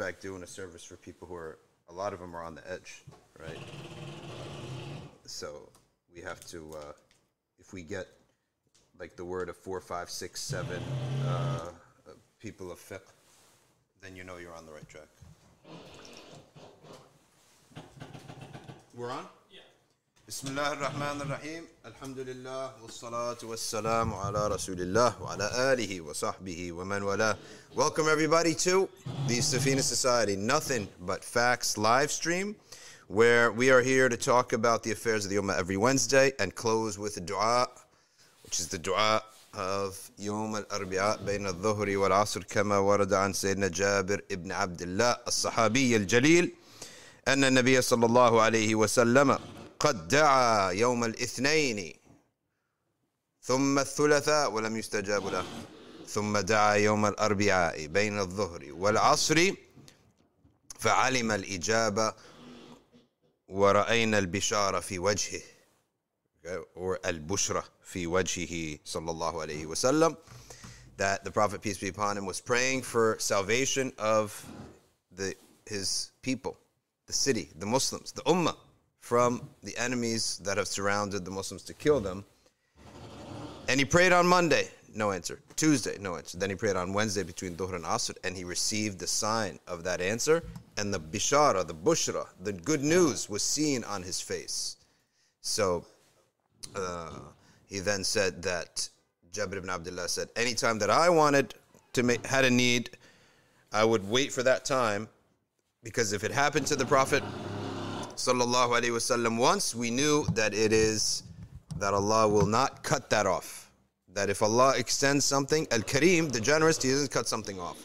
fact doing a service for people who are a lot of them are on the edge, right? So we have to, uh, if we get like the word of four, five, six, seven uh, people of fiqh, then you know you're on the right track. We're on? بسم الله الرحمن الرحيم الحمد لله والصلاة والسلام على رسول الله وعلى آله وصحبه ومن والاه Welcome everybody to the Safina Society Nothing But Facts live stream where we are here to talk about the affairs of the Ummah every Wednesday and close with a dua which is the dua of يوم الأربعاء بين الظهر والعصر كما ورد عن سيدنا جابر ابن عبد الله الصحابي الجليل أن النبي صلى الله عليه وسلم قد دعا يوم الاثنين. ثم الثلاثاء ولم يستجاب له. ثم دعا يوم الأربعاء بين الظهر والعصر فعلم الإجابة ورأينا البشارة في وجهه البشرة في وجهه صلى الله عليه وسلم that the Prophet peace be upon him was praying for salvation of the his people the city the Muslims the Ummah. From the enemies that have surrounded the Muslims to kill them. And he prayed on Monday, no answer. Tuesday, no answer. Then he prayed on Wednesday between Dhuhr and Asr, and he received the sign of that answer. And the bishara, the bushra, the good news was seen on his face. So uh, he then said that Jabir ibn Abdullah said, anytime that I wanted to make, had a need, I would wait for that time because if it happened to the Prophet, sallallahu alaihi wasallam once, we knew that it is that Allah will not cut that off. That if Allah extends something, Al Kareem, the generous, He doesn't cut something off.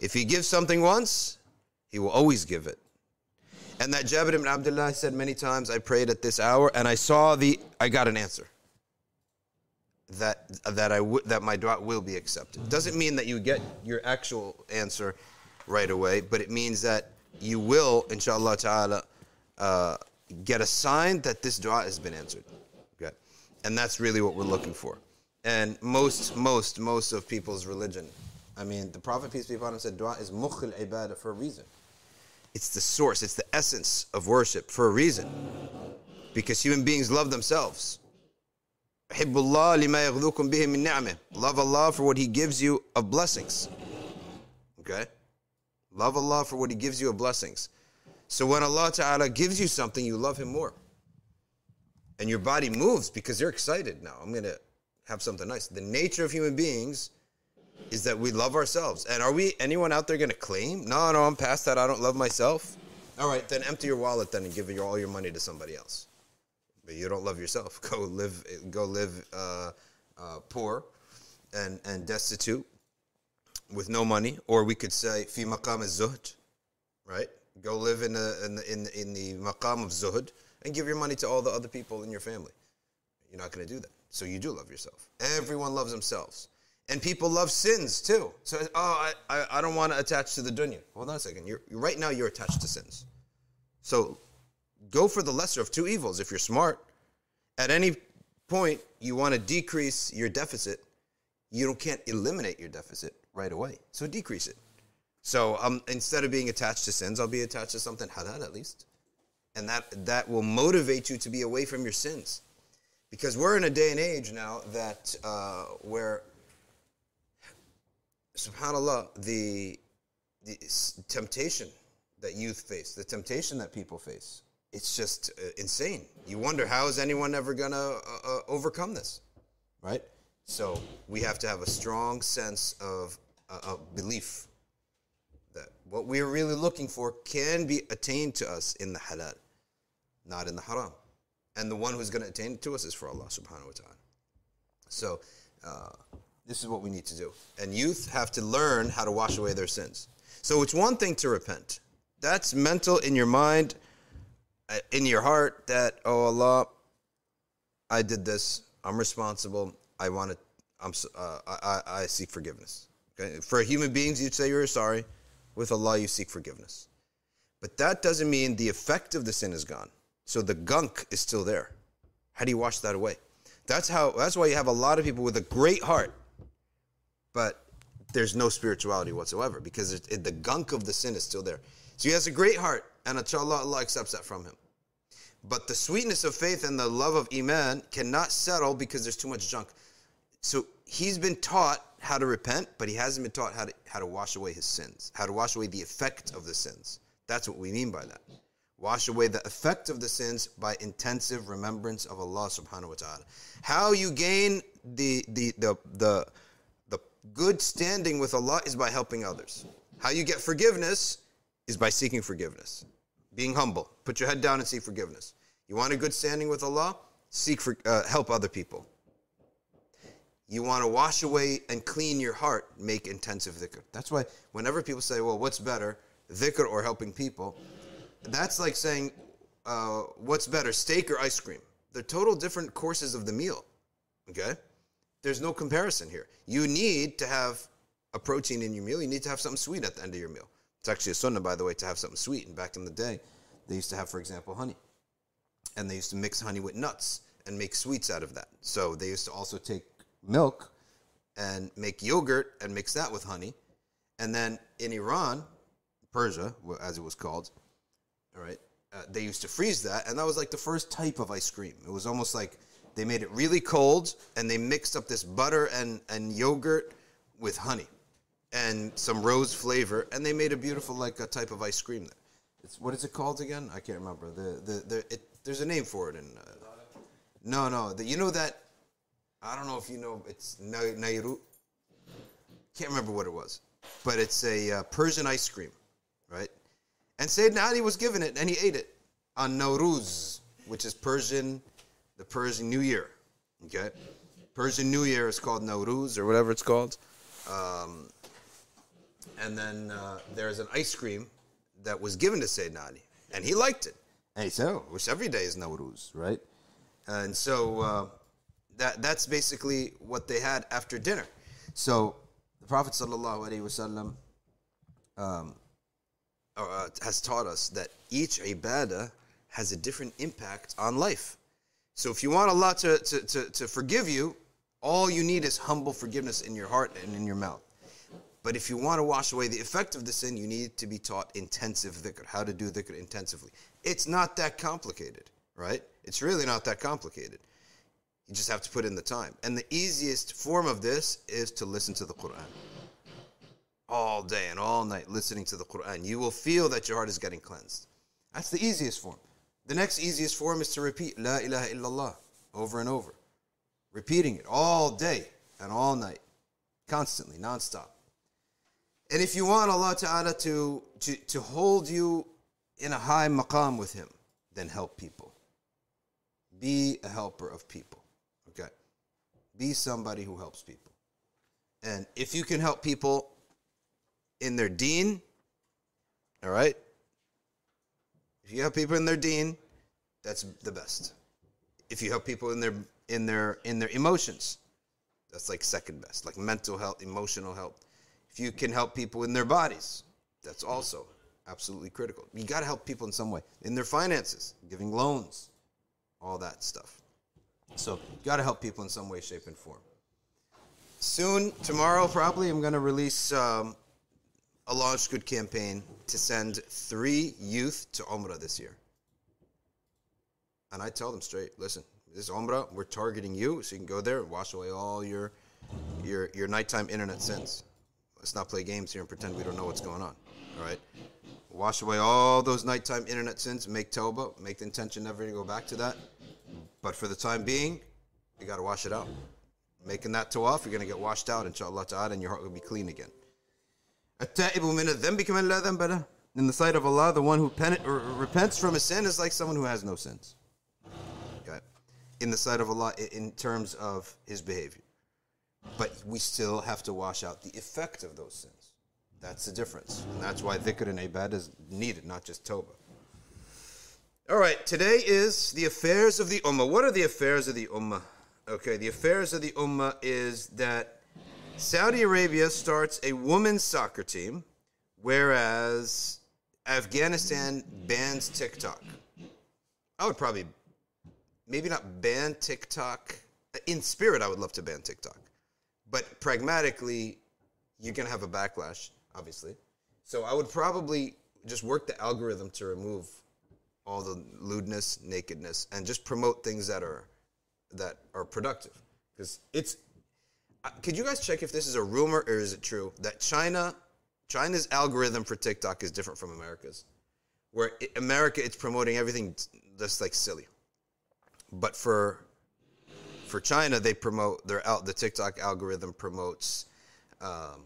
If He gives something once, He will always give it. And that Jabir ibn Abdullah said many times, I prayed at this hour and I saw the, I got an answer. That that I w- that my dua will be accepted. Doesn't mean that you get your actual answer right away, but it means that you will, inshallah ta'ala, uh, get a sign that this dua has been answered. Okay, and that's really what we're looking for. And most, most, most of people's religion, I mean, the Prophet peace be upon him said, dua is mukhil ibadah for a reason. It's the source, it's the essence of worship for a reason, because human beings love themselves. Love Allah for what He gives you of blessings. Okay? Love Allah for what He gives you of blessings. So when Allah Ta'ala gives you something, you love Him more. And your body moves because you're excited now. I'm going to have something nice. The nature of human beings is that we love ourselves. And are we, anyone out there going to claim, no, no, I'm past that. I don't love myself? All right, then empty your wallet then and give your, all your money to somebody else. But you don't love yourself. Go live, go live uh, uh, poor and, and destitute with no money. Or we could say, fi maqam zuhd, right? Go live in the, in the, in in the maqam of zuhud and give your money to all the other people in your family. You're not going to do that. So you do love yourself. Everyone loves themselves. And people love sins too. So, oh, I, I, I don't want to attach to the dunya. Hold on a second. You're, right now, you're attached to sins. So go for the lesser of two evils if you're smart. At any point, you want to decrease your deficit. You can't eliminate your deficit right away. So decrease it. So um, instead of being attached to sins, I'll be attached to something halal at least. And that, that will motivate you to be away from your sins. Because we're in a day and age now that uh, where, subhanAllah, the, the temptation that youth face, the temptation that people face, it's just uh, insane. You wonder how is anyone ever going to uh, uh, overcome this, right? So we have to have a strong sense of uh, belief that what we're really looking for can be attained to us in the halal, not in the haram. And the one who's going to attain it to us is for Allah subhanahu wa ta'ala. So, uh, this is what we need to do. And youth have to learn how to wash away their sins. So, it's one thing to repent. That's mental in your mind, uh, in your heart, that, oh Allah, I did this. I'm responsible. I want to, I'm, uh, I, I seek forgiveness. Okay? For human beings, you'd say you're sorry. With Allah, you seek forgiveness. But that doesn't mean the effect of the sin is gone. So the gunk is still there. How do you wash that away? That's how that's why you have a lot of people with a great heart, but there's no spirituality whatsoever because it, the gunk of the sin is still there. So he has a great heart, and inshallah, Allah accepts that from him. But the sweetness of faith and the love of Iman cannot settle because there's too much junk. So he's been taught how to repent, but he hasn't been taught how to, how to wash away his sins, how to wash away the effect of the sins. That's what we mean by that. Wash away the effect of the sins by intensive remembrance of Allah subhanahu wa ta'ala. How you gain the, the, the, the, the good standing with Allah is by helping others. How you get forgiveness is by seeking forgiveness. Being humble. Put your head down and seek forgiveness. You want a good standing with Allah? Seek for, uh, help other people. You want to wash away and clean your heart, make intensive dhikr. That's why whenever people say, well, what's better, dhikr or helping people? That's like saying, uh, what's better, steak or ice cream? They're total different courses of the meal. Okay? There's no comparison here. You need to have a protein in your meal. You need to have something sweet at the end of your meal. It's actually a sunnah, by the way, to have something sweet. And back in the day, they used to have, for example, honey. And they used to mix honey with nuts and make sweets out of that. So they used to also take milk and make yogurt and mix that with honey. And then in Iran, Persia, as it was called, all right, uh, they used to freeze that, and that was like the first type of ice cream. It was almost like they made it really cold, and they mixed up this butter and, and yogurt with honey and some rose flavor, and they made a beautiful like a type of ice cream. It's what is it called again? I can't remember. The the, the it, there's a name for it. In uh, no no, the, you know that I don't know if you know, it's Nairu. Can't remember what it was, but it's a uh, Persian ice cream, right? And Sayyidina Ali was given it, and he ate it on Nowruz, which is Persian, the Persian New Year. Okay, Persian New Year is called Nowruz or whatever it's called. Um, and then uh, there's an ice cream that was given to Sayyidina Ali, and he liked it. And he said, "Oh, wish every day is Nowruz, right?" And so. Uh, that, that's basically what they had after dinner. So the Prophet wasallam um, uh, has taught us that each ibadah has a different impact on life. So if you want Allah to, to, to, to forgive you, all you need is humble forgiveness in your heart and in your mouth. But if you want to wash away the effect of the sin, you need to be taught intensive dhikr, how to do dhikr intensively. It's not that complicated, right? It's really not that complicated. You just have to put in the time. And the easiest form of this is to listen to the Quran. All day and all night listening to the Quran. You will feel that your heart is getting cleansed. That's the easiest form. The next easiest form is to repeat La ilaha illallah over and over. Repeating it all day and all night. Constantly, nonstop. And if you want Allah Ta'ala to, to, to hold you in a high maqam with Him, then help people. Be a helper of people. Be somebody who helps people. And if you can help people in their dean, all right? If you help people in their dean, that's the best. If you help people in their in their in their emotions, that's like second best, like mental health, emotional health. If you can help people in their bodies, that's also absolutely critical. You got to help people in some way, in their finances, giving loans, all that stuff. So you got to help people in some way, shape, and form. Soon, tomorrow probably, I'm going to release um, a launch good campaign to send three youth to Umrah this year. And I tell them straight, listen, this Umrah, we're targeting you, so you can go there and wash away all your your your nighttime internet sins. Let's not play games here and pretend we don't know what's going on. All right? Wash away all those nighttime internet sins, make tawbah, make the intention never to go back to that. But for the time being, you got to wash it out. Making that tawaf, you're going to get washed out, inshallah ta'ala, and your heart will be clean again. In the sight of Allah, the one who pen- repents from a sin is like someone who has no sins. Okay? In the sight of Allah, in terms of his behavior. But we still have to wash out the effect of those sins. That's the difference. And that's why dhikr and ibad is needed, not just tawbah. All right, today is the affairs of the Ummah. What are the affairs of the Ummah? Okay, the affairs of the Ummah is that Saudi Arabia starts a women's soccer team, whereas Afghanistan bans TikTok. I would probably, maybe not ban TikTok. In spirit, I would love to ban TikTok. But pragmatically, you're gonna have a backlash, obviously. So I would probably just work the algorithm to remove all the lewdness, nakedness, and just promote things that are that are productive. Because it's. uh, Could you guys check if this is a rumor or is it true that China, China's algorithm for TikTok is different from America's? Where i America, it's promoting everything just like silly, but for for China, they promote their out the TikTok algorithm promotes um,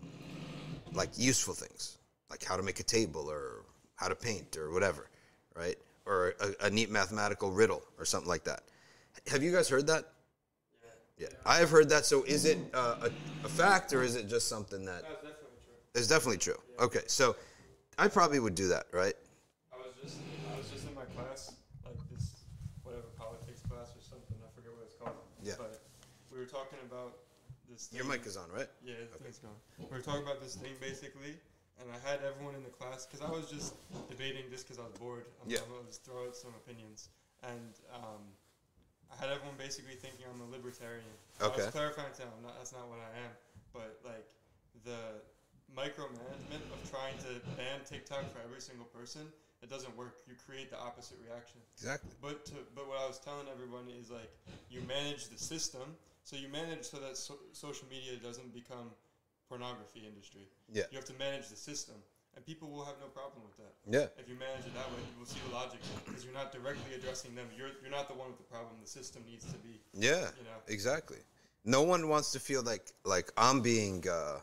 like useful things, like how to make a table or how to paint or whatever, right? Or a, a neat mathematical riddle or something like that. Have you guys heard that? Yeah, I have heard that. So is it uh, a, a fact or is it just something that That's definitely true. is definitely true? Okay, so I probably would do that, right? I was just I was just in my class, like this whatever politics class or something. I forget what it's called. Yeah. But we were talking about this. Your mic is on, right? Yeah, it's gone. We were talking about this thing basically, and I had everyone in the class because I was just debating this because I was bored. I'm, Yeah. I'm just throw out some opinions, and um, I had everyone basically thinking I'm a libertarian. I Okay. was clarifying to them, not, that's not what I am, but like the micromanagement of trying to ban TikTok for every single person, it doesn't work. You create the opposite reaction. Exactly. But to, but what I was telling everyone is like you manage the system, so you manage so that so, social media doesn't become pornography industry. Yeah. You have to manage the system, and people will have no problem with that. Yeah. If you manage it that way, you will see the logic because you're not directly addressing them. You're you're not the one with the problem. The system needs to be. Yeah. You know. Exactly. No one wants to feel like like I'm being uh,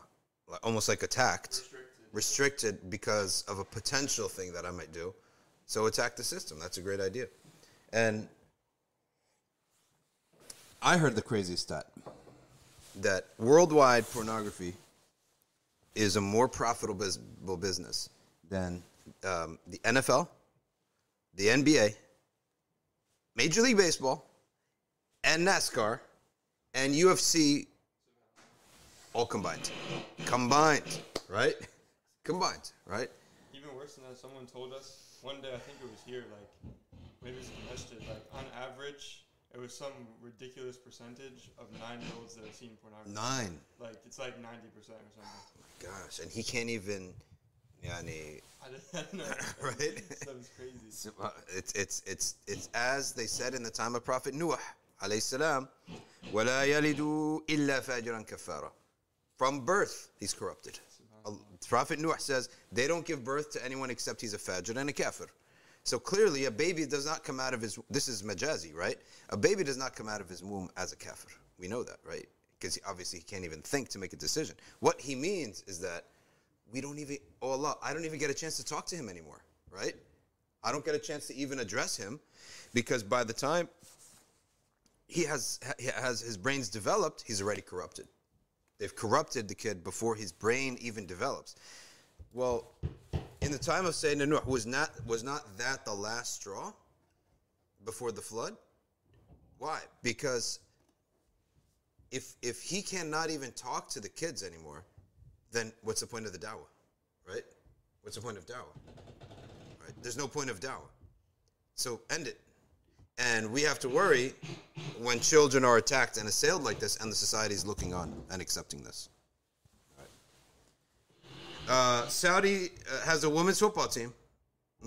like, almost like attacked, Restricted. restricted because of a potential thing that I might do. So attack the system. That's a great idea. And I heard the crazy stat that worldwide pornography is a more profitable business than um, the NFL, the NBA, Major League Baseball, and NASCAR and UFC all combined. Combined, right? Combined, right? Even worse than that, someone told us one day. I think it was here. Like maybe it's masjid. Like on average, it was some ridiculous percentage of nine year olds that have seen pornography. Nine. Like it's like ninety percent or something. Oh my gosh! And he can't even. yeah, I don't know. right? Sounds crazy. It's it's it's it's as they said in the time of Prophet Noah, alayhi salam, وَلَا يَلِدُوا إِلَّا فَاجِرًا كَفَّارًا. From birth, he's corrupted. Prophet Noah says they don't give birth to anyone except he's a fajir and a kafir. So clearly, a baby does not come out of his. This is majazi, right? A baby does not come out of his womb as a kafir. We know that, right? Because obviously he can't even think to make a decision. What he means is that we don't even. Oh Allah, I don't even get a chance to talk to him anymore, right? I don't get a chance to even address him because by the time he has he has his brain's developed, he's already corrupted. They've corrupted the kid before his brain even develops. Well, in the time of Sayyidina Nuh, was not was not that the last straw before the flood? Why? Because if if he cannot even talk to the kids anymore, then what's the point of the dawah? Right? What's the point of dawah? Right? There's no point of dawah. So end it. And we have to worry when children are attacked and assailed like this, and the society is looking on and accepting this. Uh, Saudi uh, has a women's football team.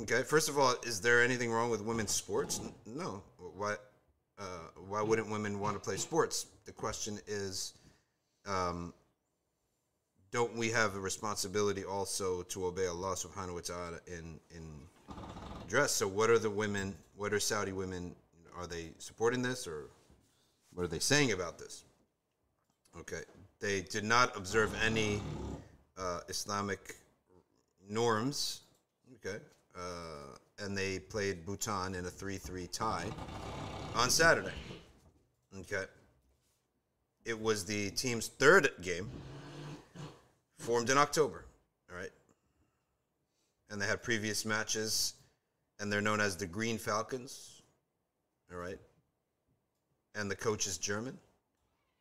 Okay, first of all, is there anything wrong with women's sports? No. Why? Uh, why wouldn't women want to play sports? The question is, um, don't we have a responsibility also to obey Allah Subhanahu wa Taala in in dress? So, what are the women? What are Saudi women? Are they supporting this, or what are they saying about this? Okay, they did not observe any uh, Islamic norms. Okay, uh, and they played Bhutan in a three-three tie on Saturday. Okay, it was the team's third game, formed in October. All right, and they had previous matches, and they're known as the Green Falcons. All right, and the coach is German.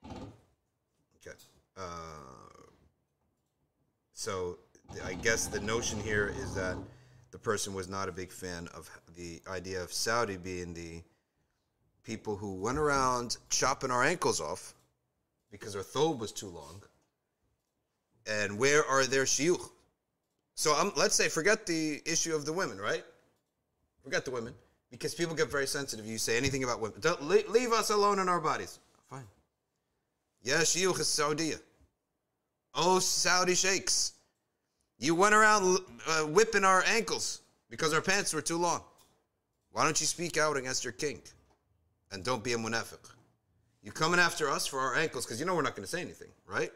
Okay. Uh, so I guess the notion here is that the person was not a big fan of the idea of Saudi being the people who went around chopping our ankles off because our thobe was too long And where are their shiyukh? So um, let's say, forget the issue of the women, right? Forget the women. Because people get very sensitive. You say anything about women. Don't, leave, us alone in our bodies. Fine. Yeah, shiyukh is Saudi. Oh, Saudi sheikhs. You went around uh, whipping our ankles because our pants were too long. Why don't you speak out against your king? And don't be a munafiq. You coming after us for our ankles because you know we're not going to say anything, right?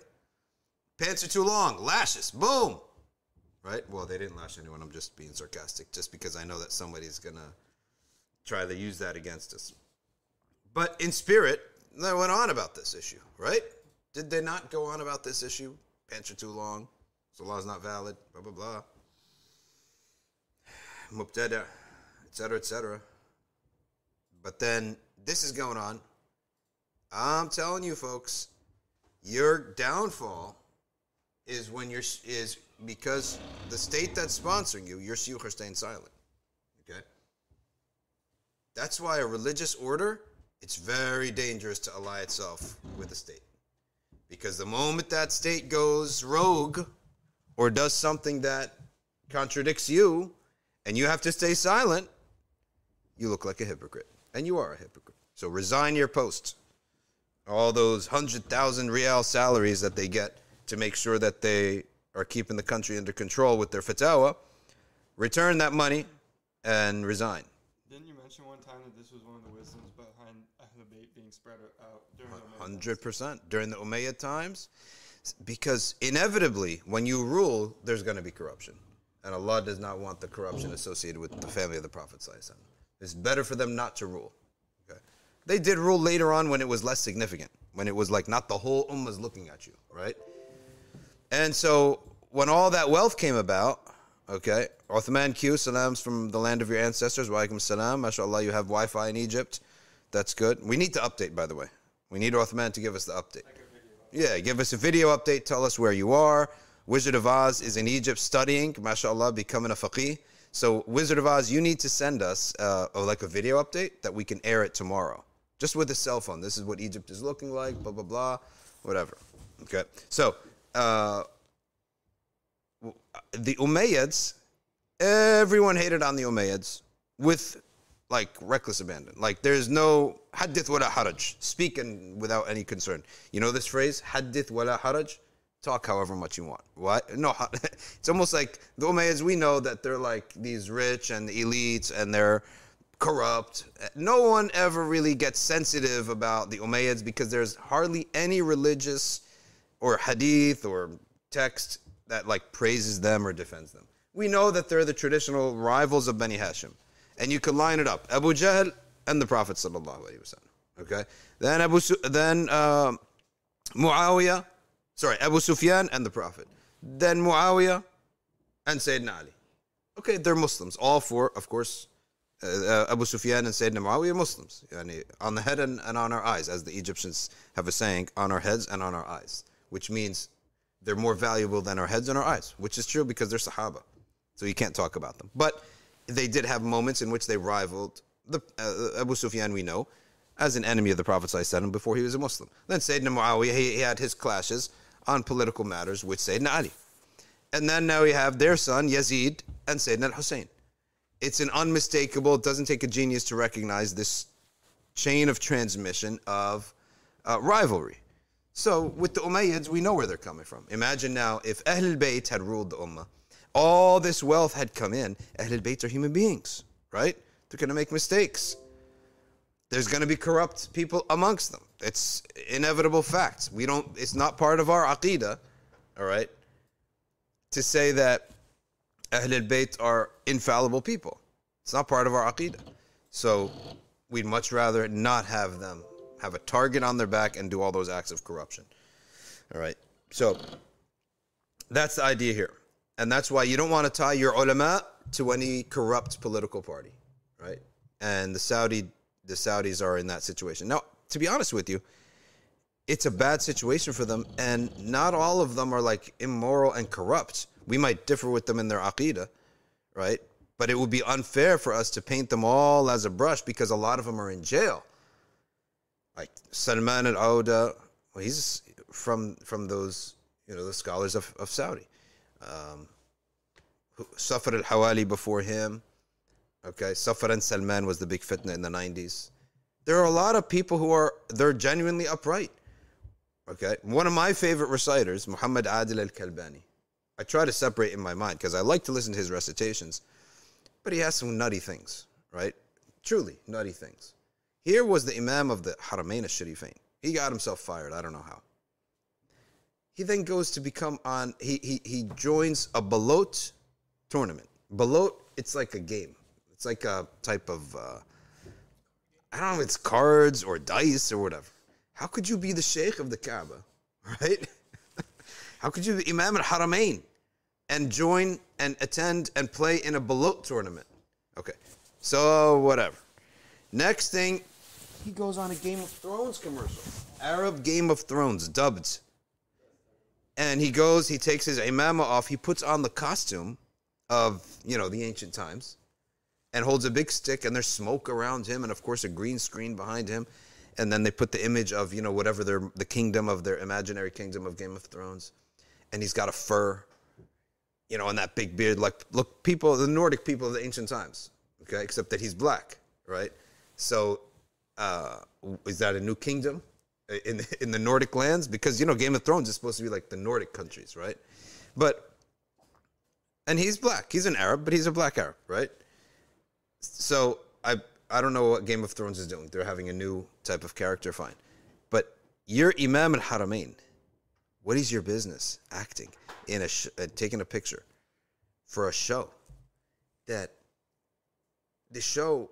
Pants are too long. Lashes. Boom. Right? Well, they didn't lash anyone. I'm just being sarcastic just because I know that somebody's going to try to use that against us. But in spirit, they went on about this issue, right? Did they not go on about this issue? Are too long. So law is not valid. Blah, blah, blah. Mubtada, etc., etc. But then this is going on. I'm telling you, folks, your downfall is when you're is because the state that's sponsoring you, your are staying silent. Okay. That's why a religious order, it's very dangerous to ally itself with the state, because the moment that state goes rogue or does something that contradicts you, and you have to stay silent, you look like a hypocrite, and you are a hypocrite. So resign your post. All those hundred thousand riyal salaries that they get to make sure that they are keeping the country under control with their fatawa, return that money and resign. Didn't you mention one time that this was one of the wisdoms behind Ahl Bayt being spread out during Hundred percent during the Umayyad times, because inevitably, when you rule, there's going to be corruption, and Allah does not want the corruption associated with the family of the Prophet. It's better for them not to rule. Okay? They did rule later on when it was less significant, when it was like not the whole ummah is looking at you, right? And so when all that wealth came about, okay, Uthman Q, salams from the land of your ancestors. Wa alaikum salam. mashallah, you have Wi Fi in Egypt. That's good. We need to update, by the way. We need Uthman to give us the update. Yeah, give us a video update. Tell us where you are. Wizard of Oz is in Egypt studying, mashallah, becoming a faqih. So, Wizard of Oz, you need to send us uh, like a video update that we can air it tomorrow. Just with a cell phone. This is what Egypt is looking like, blah, blah, blah, whatever. Okay. So, uh, the Umayyads, everyone hated on the Umayyads with like reckless abandon. Like there's no hadith wala haraj, Speak and without any concern. You know this phrase, hadith wala haraj? Talk however much you want. What? No, it's almost like the Umayyads, we know that they're like these rich and elites and they're corrupt. No one ever really gets sensitive about the Umayyads because there's hardly any religious or hadith or text that like praises them or defends them. We know that they're the traditional rivals of Bani Hashim. And you can line it up. Abu Jahl and the Prophet sallallahu alaihi wasallam. Okay? Then Abu Su- then uh, Muawiyah, sorry, Abu Sufyan and the Prophet. Then Muawiyah and Sayyidina Ali. Okay, they're Muslims. All four, of course, uh, Abu Sufyan and Sayyidina Muawiyah Muslims. Yani, on the head and, and on our eyes, as the Egyptians have a saying, on our heads and on our eyes, which means they're more valuable than our heads and our eyes, which is true because they're Sahaba. So you can't talk about them. But they did have moments in which they rivaled the uh, Abu Sufyan, we know, as an enemy of the Prophet before he was a Muslim. Then Sayyidina Muawiyah, he, he had his clashes on political matters with Sayyidina Ali. And then now we have their son, Yazid, and Sayyidina al-Hussein. It's an unmistakable, it doesn't take a genius to recognize this chain of transmission of uh, rivalry. So with the Umayyads, we know where they're coming from. Imagine now if Ahlul Bayt had ruled the Ummah, all this wealth had come in. Ahlul Bayt are human beings, right? They're going to make mistakes. There's going to be corrupt people amongst them. It's inevitable facts. We don't. It's not part of our aqidah, all right, to say that Ahlul Bayt are infallible people. It's not part of our aqidah. So we'd much rather not have them have a target on their back and do all those acts of corruption. All right. So that's the idea here. And that's why you don't want to tie your ulama to any corrupt political party, right? And the Saudi the Saudis are in that situation. Now, to be honest with you, it's a bad situation for them and not all of them are like immoral and corrupt. We might differ with them in their aqidah, right? But it would be unfair for us to paint them all as a brush because a lot of them are in jail like Salman al Auda, well, he's from from those you know, the scholars of, of Saudi. Um, Safar al-Hawali before him. Okay, Safar and Salman was the big fitna in the 90s. There are a lot of people who are, they're genuinely upright. Okay, one of my favorite reciters, Muhammad Adil al-Kalbani. I try to separate in my mind because I like to listen to his recitations, but he has some nutty things, right? Truly nutty things. Here was the Imam of the Haramain al-Sharifain. He got himself fired. I don't know how. He then goes to become on, he, he, he joins a Balot tournament. Balot, it's like a game. It's like a type of, uh, I don't know if it's cards or dice or whatever. How could you be the Sheikh of the Kaaba, right? How could you be Imam al Haramain and join and attend and play in a Balot tournament? Okay, so whatever. Next thing, he goes on a Game of Thrones commercial. Arab Game of Thrones, dubbed. And he goes, he takes his imama off, he puts on the costume of, you know, the ancient times and holds a big stick and there's smoke around him and of course a green screen behind him and then they put the image of, you know, whatever their the kingdom of their imaginary kingdom of Game of Thrones. And he's got a fur, you know, and that big beard like look people the Nordic people of the ancient times, okay? Except that he's black, right? So uh, is that a new kingdom in in the Nordic lands? Because you know, Game of Thrones is supposed to be like the Nordic countries, right? But and he's black. He's an Arab, but he's a black Arab, right? So I I don't know what Game of Thrones is doing. They're having a new type of character, fine. But you're Imam al Haramain. What is your business acting in a sh- uh, taking a picture for a show that the show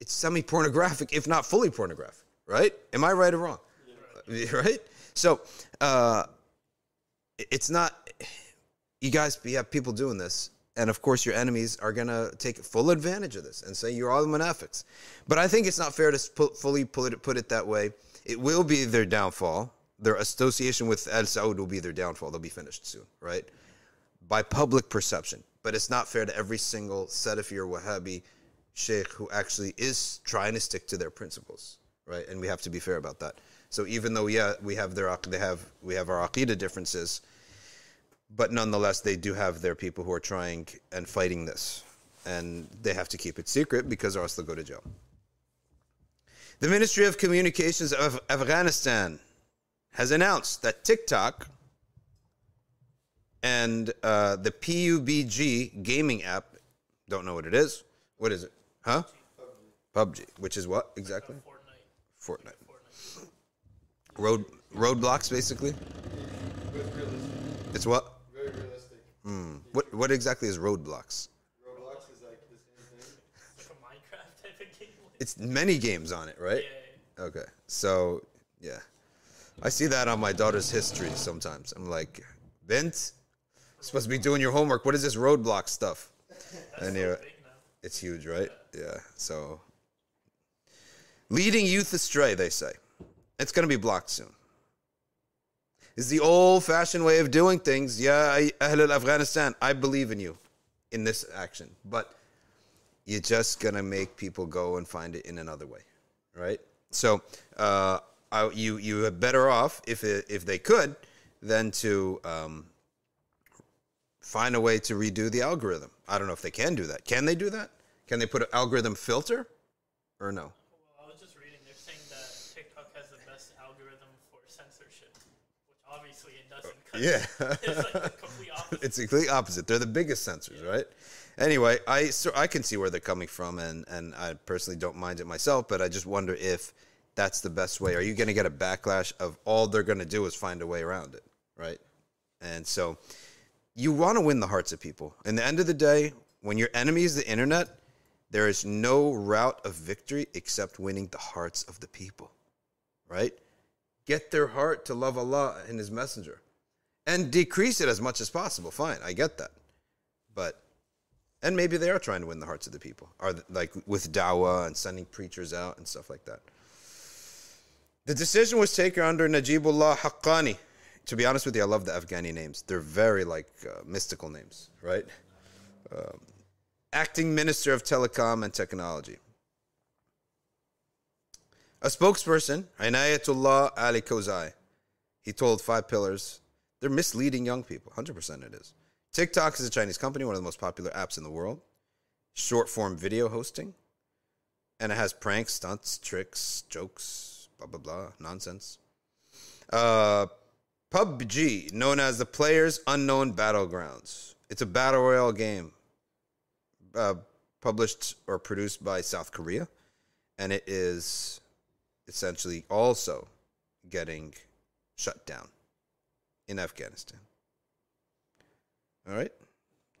it's semi pornographic, if not fully pornographic, right? Am I right or wrong? Right? So uh, it's not, you guys, you have people doing this. And of course, your enemies are to take full advantage of this and say you're all the munafiqs. But I think it's not fair to fully put it, put it that way. It will be their downfall. Their association with Al Saud will be their downfall. They'll be finished soon, right? By public perception. But it's not fair to every single Salafi or Wahhabi sheikh who actually is trying to stick to their principles, right? And we have to be fair about that. So even though yeah, we have their they have we have our aqidah differences, but nonetheless they do have their people who are trying and fighting this, and they have to keep it secret because or else they'll go to jail. The Ministry of Communications of Afghanistan has announced that TikTok and uh, the PUBG gaming app, don't know what it is. What is it? Huh? PUBG. Which is what exactly? Fortnite. Fortnite. Road Roblox basically. It's what? Very realistic. Hmm. What what exactly is roadblocks? Roblox is like the same thing. Like a Minecraft type of game. It's many games on it, right? Yeah. Okay. So yeah, I see that on my daughter's history sometimes. I'm like, Bent, supposed to be doing your homework. What is this roadblock stuff? That's And so you're- big now. It's huge, right? Yeah. So leading youth astray, they say. It's going to be blocked soon. Is the old-fashioned way of doing things. Yeah, Ahl al-Afghanistan, I believe in you in this action, but you're just going to make people go and find it in another way, right? So uh, I, you you are better off if it, if they could than to um, find a way to redo the algorithm. I don't know if they can do that. Can they do that? Can they put an algorithm filter or no? Well, I was just reading. They're saying that TikTok has the best algorithm for censorship, which obviously it doesn't. Oh, 'cause Yeah. it's like the complete opposite. it's complete opposite. They're the biggest censors, right? Anyway, I so I can see where they're coming from, and and I personally don't mind it myself, but I just wonder if that's the best way. Are you going to get a backlash of all they're going to do is find a way around it, right? And so you want to win the hearts of people. In the end of the day, when your enemy is the internet, there is no route of victory except winning the hearts of the people, right? Get their heart to love Allah and His Messenger and decrease it as much as possible. Fine, I get that. But and maybe they are trying to win the hearts of the people, are like with dawah and sending preachers out and stuff like that. The decision was taken under Najibullah Haqqani. To be honest with you, I love the Afghani names. They're very like uh, mystical names, right? Um, acting Minister of Telecom and Technology. A spokesperson, Inayatullah Alokozay, he told Five Pillars They're misleading young people. 100% it is. TikTok is a Chinese company, one of the most popular apps in the world. Short form video hosting. And it has pranks, stunts, tricks, jokes, blah, blah, blah, nonsense. Uh, PUBG, known as the Players Unknown Battlegrounds. It's a battle royale game uh, published or produced by South Korea, and it is essentially also getting shut down in Afghanistan. All right.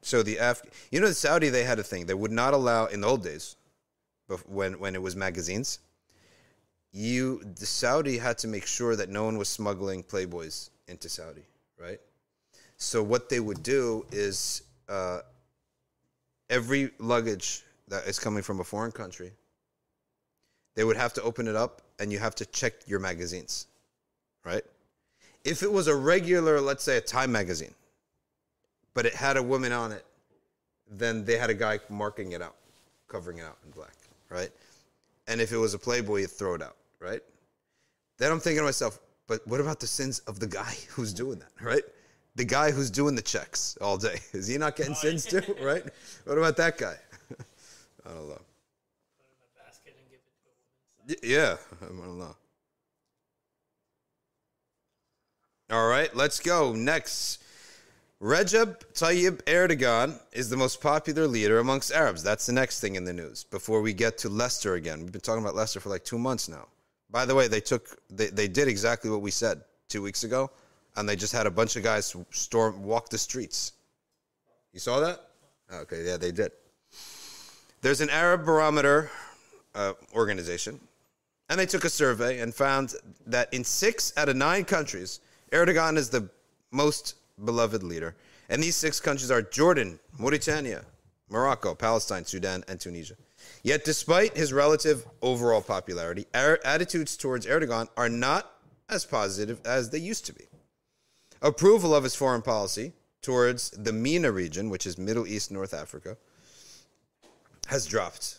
So the Af, you know, the Saudi they had a thing they would not allow in the old days, when when it was magazines. You the Saudi had to make sure that no one was smuggling Playboys into Saudi, right? So what they would do is uh, every luggage that is coming from a foreign country, they would have to open it up and you have to check your magazines, right? If it was a regular, let's say a Time magazine, but it had a woman on it, then they had a guy marking it out, covering it out in black, right? And if it was a Playboy, you throw it out, right? Then I'm thinking to myself, but what about the sins of the guy who's doing that, right? The guy who's doing the checks all day. Is he not getting sins too, right? What about that guy? I don't know. Yeah, I don't know. All right, let's go. Next. Recep Tayyip Erdogan is the most popular leader amongst Arabs. That's the next thing in the news. Before we get to Leicester again, we've been talking about Leicester for like two months now. By the way, they took they, they did exactly what we said two weeks ago, and they just had a bunch of guys storm walk the streets. You saw that? Okay, yeah, they did. There's an Arab barometer uh, organization, and they took a survey and found that in six out of nine countries, Erdogan is the most beloved leader. And these six countries are Jordan, Mauritania, Morocco, Palestine, Sudan, and Tunisia. Yet, despite his relative overall popularity, our attitudes towards Erdogan are not as positive as they used to be. Approval of his foreign policy towards the MENA region, which is Middle East, North Africa, has dropped.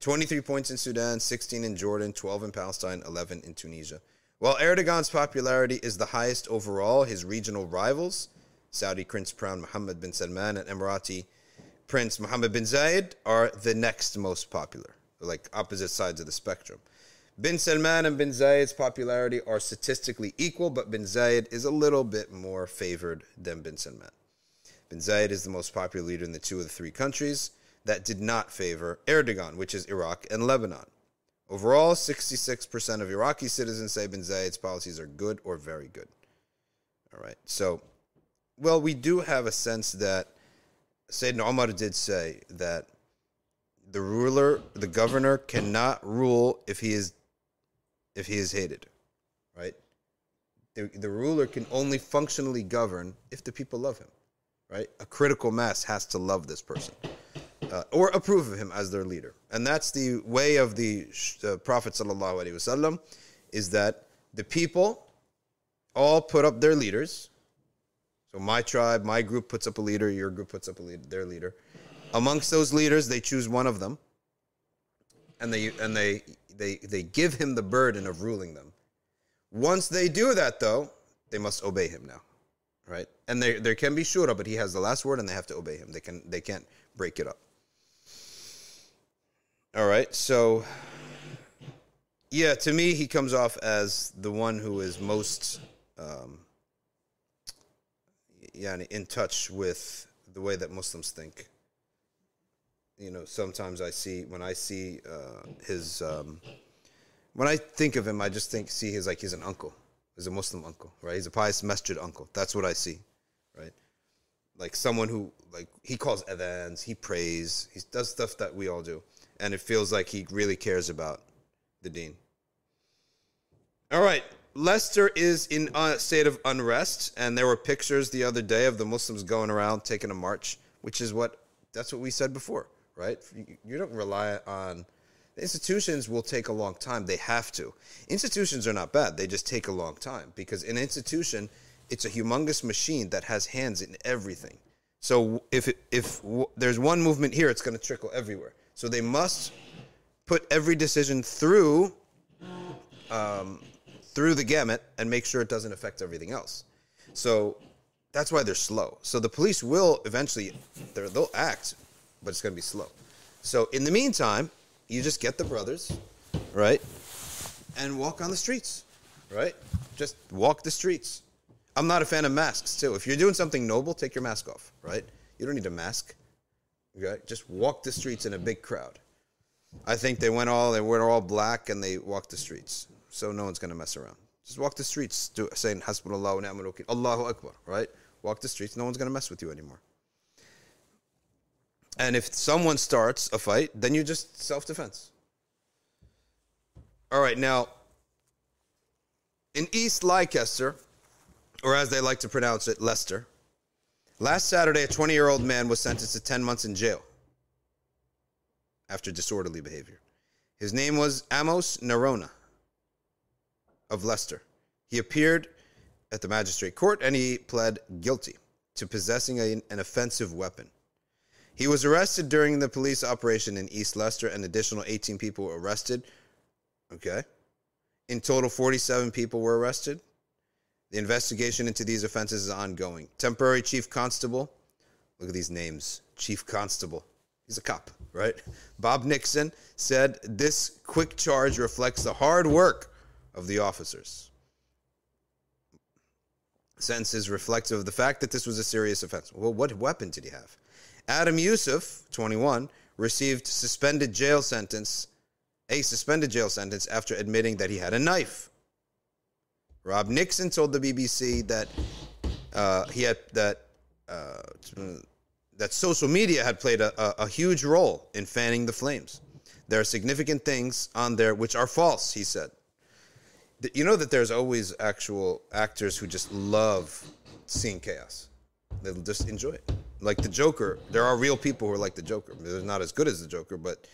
23 points in Sudan, 16 in Jordan, 12 in Palestine, 11 in Tunisia. While Erdogan's popularity is the highest overall, his regional rivals, Saudi Prince Crown Mohammed bin Salman and Emirati Prince Mohammed bin Zayed are the next most popular, like opposite sides of the spectrum. Bin Salman and bin Zayed's popularity are statistically equal, but bin Zayed is a little bit more favored than bin Salman. Bin Zayed is the most popular leader in the two of the three countries that did not favor Erdogan, which is Iraq and Lebanon. Overall, 66% of Iraqi citizens say bin Zayed's policies are good or very good. All right. So, well, we do have a sense that Sayyidina Omar did say that the ruler, the governor, cannot rule if he is if he is hated, right? The, the ruler can only functionally govern if the people love him, right? A critical mass has to love this person uh, or approve of him as their leader, and that's the way of the uh, Prophet wasallam, is that the people all put up their leaders so my tribe, my group puts up a leader, your group puts up a leader, their leader. Amongst those leaders, they choose one of them, and they and they they they give him the burden of ruling them. Once they do that, though, they must obey him now, right? And there there can be shura, but he has the last word, and they have to obey him. They can they can't break it up. All right, so yeah, to me, he comes off as the one who is most. Um, yani, in touch with the way that Muslims think. You know, sometimes I see when I see uh, his um, when I think of him, I just think see his like he's an uncle, he's a Muslim uncle, right? He's a pious masjid uncle. That's what I see, right? Like someone who like he calls adhans, he prays, he does stuff that we all do, and it feels like he really cares about the dean. All right, Leicester is in a state of unrest, and there were pictures the other day of the Muslims going around taking a march, which is what that's what we said before, right? You don't rely on institutions will take a long time. They have to. Institutions are not bad. They just take a long time because an institution, it's a humongous machine that has hands in everything. So if it, if there's one movement here, it's going to trickle everywhere. So they must put every decision through um, through the gamut and make sure it doesn't affect everything else. So that's why they're slow. So the police will eventually, they'll act, but it's going to be slow. So in the meantime, you just get the brothers, right, and walk on the streets, right? Just walk the streets. I'm not a fan of masks too. If you're doing something noble, take your mask off, right? You don't need a mask. Okay, just walk the streets in a big crowd. I think they went all they were all black and they walked the streets, so no one's gonna mess around. Just walk the streets, do, saying Hasbunallah wa ni'mal wakeel, Allahu Akbar, right? Walk the streets. No one's gonna mess with you anymore. And if someone starts a fight, then you just self defense. All right, now in East Leicester, or as they like to pronounce it, Leicester, last Saturday, a 20 year old man was sentenced to 10 months in jail after disorderly behavior. His name was Amos Narona of Leicester. He appeared at the magistrate court and he pled guilty to possessing a- an offensive weapon. He was arrested during the police operation in East Leicester. An additional 18 people were arrested. Okay. In total, 47 people were arrested. The investigation into these offenses is ongoing. Temporary Chief Constable, look at these names Chief Constable. He's a cop, right? Bob Nixon said this quick charge reflects the hard work of the officers. Sentence is reflective of the fact that this was a serious offense. Well, what weapon did he have? Adam Yusuf, 21, received suspended jail sentence, a suspended jail sentence after admitting that he had a knife. Rob Nixon told the BBC that uh, he had that uh, that social media had played a, a, a huge role in fanning the flames. There are significant things on there which are false, he said. You know that there's always actual actors who just love seeing chaos. They'll just enjoy it. Like the Joker, there are real people who are like the Joker. They're not as good as the Joker, but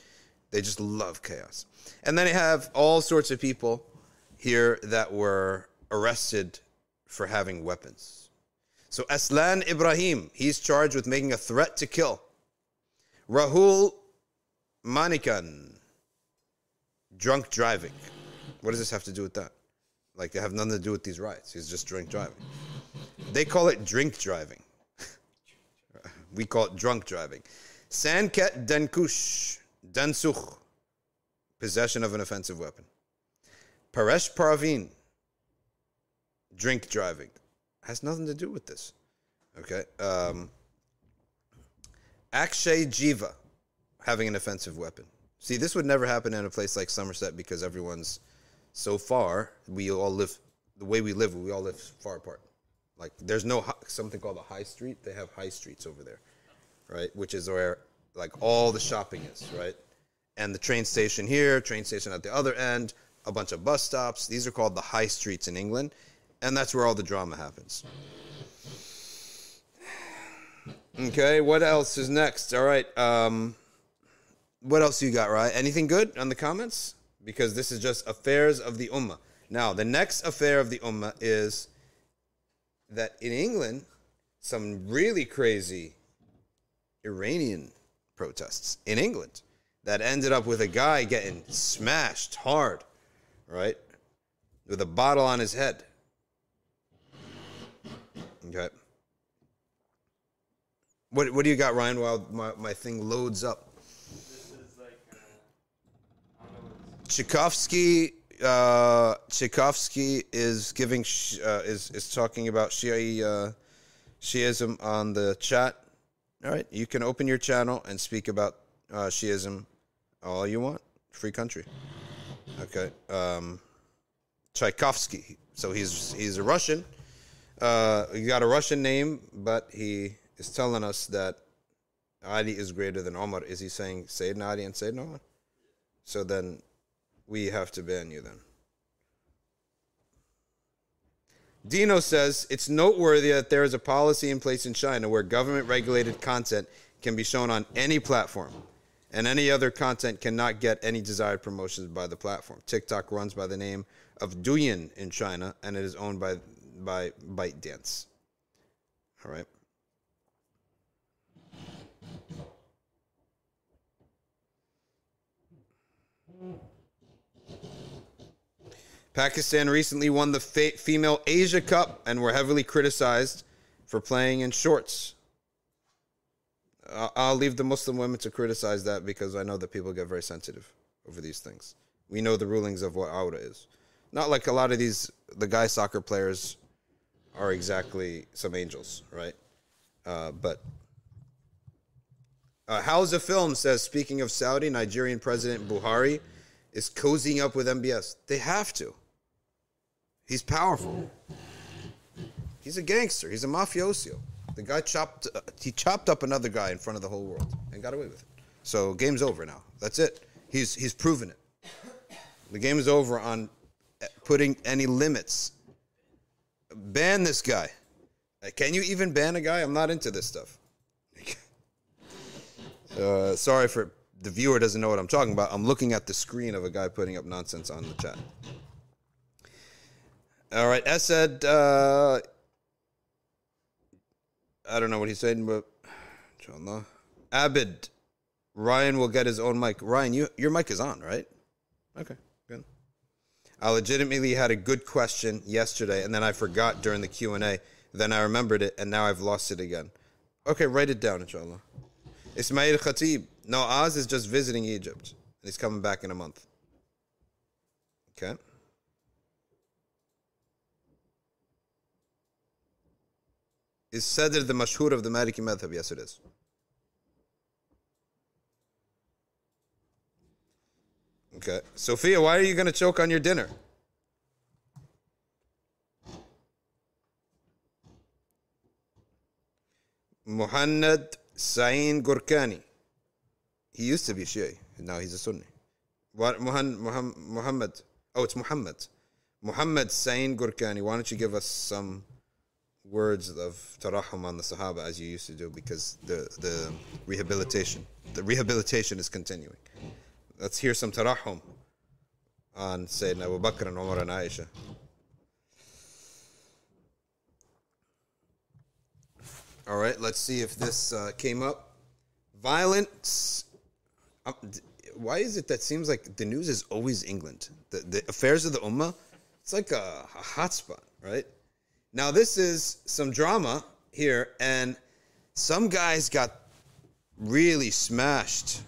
they just love chaos. And then you have all sorts of people here that were arrested for having weapons. So Aslan Ibrahim, he's charged with making a threat to kill. Rahul Manikan, drunk driving. What does this have to do with that? Like they have nothing to do with these riots. He's just drunk driving. They call it drink driving. we call it drunk driving. Sanket Dankush, Dansukh, possession of an offensive weapon. Paresh Parveen, drink driving. Has nothing to do with this. Okay. Um, Akshay Jiva, having an offensive weapon. See, this would never happen in a place like Somerset because everyone's so far. We all live the way we live. We all live far apart. Like there's no something called a high street. They have high streets over there, right? Which is where like all the shopping is, right? And the train station here, train station at the other end, a bunch of bus stops. These are called the high streets in England, and that's where all the drama happens. Okay, what else is next? All right. Um, what else you got, right? Anything good on the comments? Because this is just affairs of the Ummah. Now, the next affair of the Ummah is that in England, some really crazy Iranian protests in England that ended up with a guy getting smashed hard, right? With a bottle on his head. What, what do you got, Ryan, while my, my thing loads up? Uh, Tchaikovsky, uh, Tchaikovsky is giving sh- uh, is is talking about Shia uh, Shiism on the chat. All right, you can open your channel and speak about uh, Shiism all you want. Free country. Okay. Um, Tchaikovsky. So he's he's a Russian. Uh, he got a Russian name, but he is telling us that Ali is greater than Omar. Is he saying Sayyidina Ali and Sayyidina Omar? So then we have to ban you then. Dino says it's noteworthy that there is a policy in place in China where government regulated content can be shown on any platform and any other content cannot get any desired promotions by the platform. TikTok runs by the name of Douyin in China and it is owned by by ByteDance. All right. Pakistan recently won the female Asia Cup and were heavily criticized for playing in shorts. I'll leave the Muslim women to criticize that because I know that people get very sensitive over these things. We know the rulings of what aura is. Not like a lot of these, the guy soccer players are exactly some angels, right? Uh, but uh, Hausa Film says, speaking of Saudi, Nigerian President Buhari is cozying up with MBS. They have to. He's powerful. He's a gangster. He's a mafioso. The guy chopped. Uh, he chopped up another guy in front of the whole world and got away with it. So game's over now. That's it. He's he's proven it. The game is over on uh, putting any limits. Ban this guy. Uh, Can you even ban a guy? I'm not into this stuff. Uh, sorry for the viewer doesn't know what I'm talking about. I'm looking at the screen of a guy putting up nonsense on the chat. All right, Esed. Uh, I don't know what he's saying, but inshallah. Abid, Ryan will get his own mic. Ryan, you your mic is on, right? Okay. I legitimately had a good question yesterday, and then I forgot during the Q and A. Then I remembered it, and now I've lost it again. Okay, write it down, inshallah. Ismail Khatib. No, Oz is just visiting Egypt, and he's coming back in a month. Okay. Is Sadl the mashhur of the Maliki madhab? Yes, it is. Okay. Sophia, why are you going to choke on your dinner? Muhammad Sain Gurkani. He used to be Shia. Now he's a Sunni. What Muhammad, Muhammad Oh, it's Muhammad. Muhammad Sain Gurkani. Why don't you give us some words of tarahum on the Sahaba as you used to do because the the rehabilitation the rehabilitation is continuing. Let's hear some tarahum on Sayyidina Abu Bakr and Umar and Aisha. All right, let's see if this uh, came up. Violence. Um, d- why is it that seems like the news is always England? The, the affairs of the Ummah, it's like a, a hotspot, right? Now, this is some drama here, and some guys got really smashed,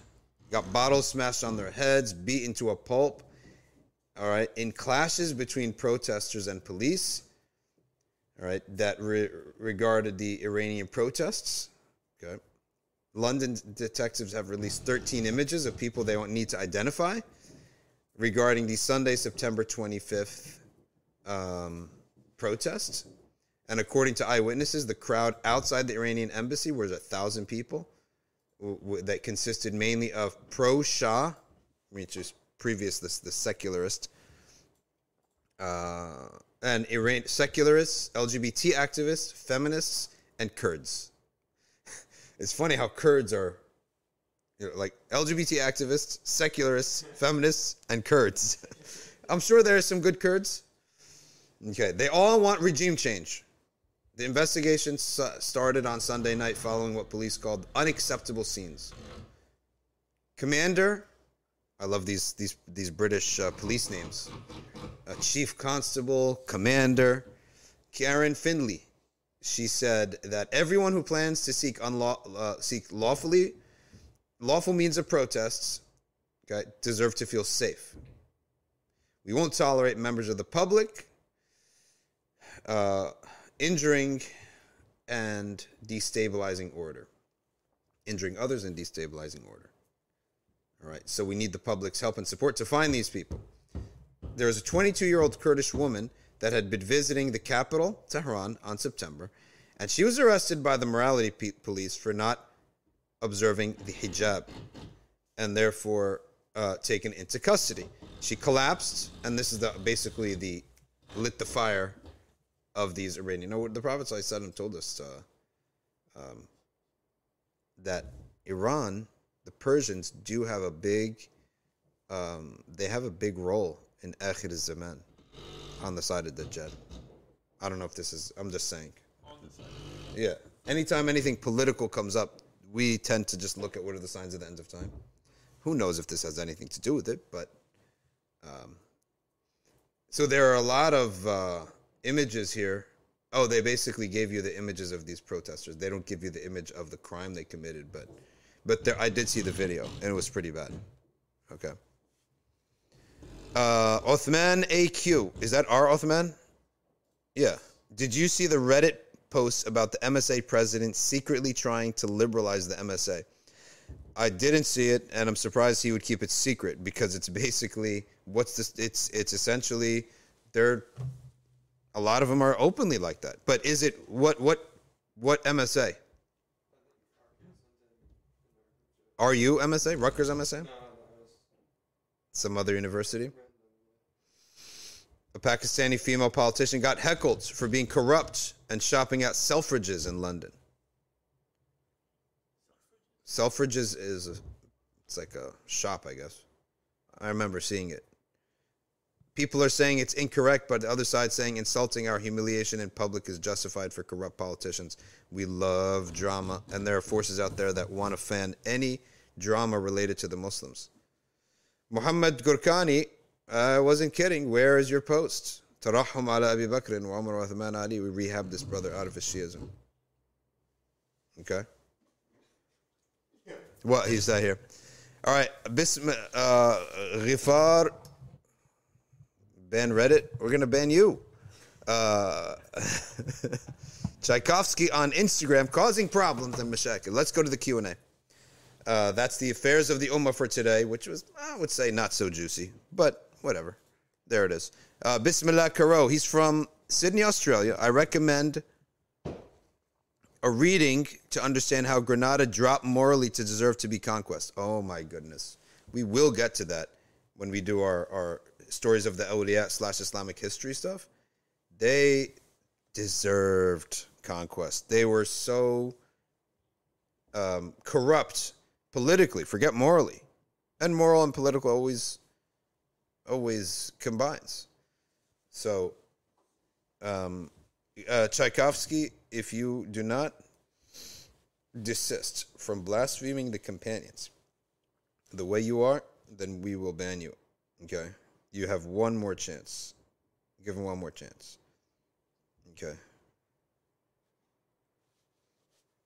got bottles smashed on their heads, beaten to a pulp, all right, in clashes between protesters and police all right, that re- regarded the Iranian protests. Okay. London detectives have released 13 images of people they don't need to identify regarding the Sunday, September 25th um, protest. And according to eyewitnesses, the crowd outside the Iranian embassy was a thousand people that consisted mainly of pro Shah, which is previous this the secularist uh, and Iran secularists, LGBT activists, feminists, and Kurds. it's funny how Kurds are you know, like LGBT activists, secularists, feminists, and Kurds. I'm sure there are some good Kurds. Okay, they all want regime change. The investigation started on Sunday night following what police called unacceptable scenes. Commander, I love these these these British uh, police names. Uh, Chief Constable, Commander, Karen Findlay. She said that everyone who plans to seek unlaw, uh, seek lawfully lawful means of protests okay, deserve to feel safe. We won't tolerate members of the public uh, injuring and destabilizing order, injuring others and destabilizing order. All right, so we need the public's help and support to find these people. There is a 22 year old Kurdish woman that had been visiting the capital, Tehran, on September, and she was arrested by the morality pe- police for not observing the hijab and therefore uh, taken into custody. She collapsed, and this is the, basically the lit the fire of these Iranian. You know, the Prophet ﷺ told us uh, um, that Iran, the Persians, do have a big, um, they have a big role in Akhir Zaman on the side of the Dajjal. I don't know if this is, I'm just saying. Yeah. Anytime anything political comes up, we tend to just look at what are the signs of the end of time. Who knows if this has anything to do with it, but um, So there are a lot of uh, images here. Oh, they basically gave you the images of these protesters. They don't give you the image of the crime they committed, but but there, I did see the video and it was pretty bad. Okay. Uh, Othman AQ is that our Othman? Yeah. Did you see the Reddit post about the MSA president secretly trying to liberalize the MSA? I didn't see it, and I'm surprised he would keep it secret because it's basically what's this? It's it's essentially they're a lot of them are openly like that. But is it what what what MSA? Are you MSA? Rutgers MSA? Some other university? A Pakistani female politician got heckled for being corrupt and shopping at Selfridges in London. Selfridges is a, it's like a shop, I guess. I remember seeing it. People are saying it's incorrect, but the other side saying insulting our humiliation in public is justified for corrupt politicians. We love drama, and there are forces out there that want to fan any drama related to the Muslims. Muhammad Gurkani, I wasn't kidding. Where is your post? Tarahum ala Abi Bakr wa Umar wa Uthman Ali. We rehab this brother out of his Shiism. Okay? What? He's not here. All right. Bism, uh, Ghifar, ban Reddit. We're going to ban you. Uh, Tchaikovsky on Instagram causing problems in Mashakil. Let's go to the Q&A. Uh, that's the affairs of the Ummah for today, which was, I would say, not so juicy, but whatever. There it is. Uh, Bismillah Karo. He's from Sydney, Australia. I recommend a reading to understand how Granada dropped morally to deserve to be conquest. Oh my goodness. We will get to that when we do our, our stories of the awliya slash Islamic history stuff. They deserved conquest. They were so um, corrupt politically, forget morally. And moral and political always always combines. So um, uh, Tchaikovsky, if you do not desist from blaspheming the companions the way you are, then we will ban you. Okay? You have one more chance. Give him one more chance. Okay.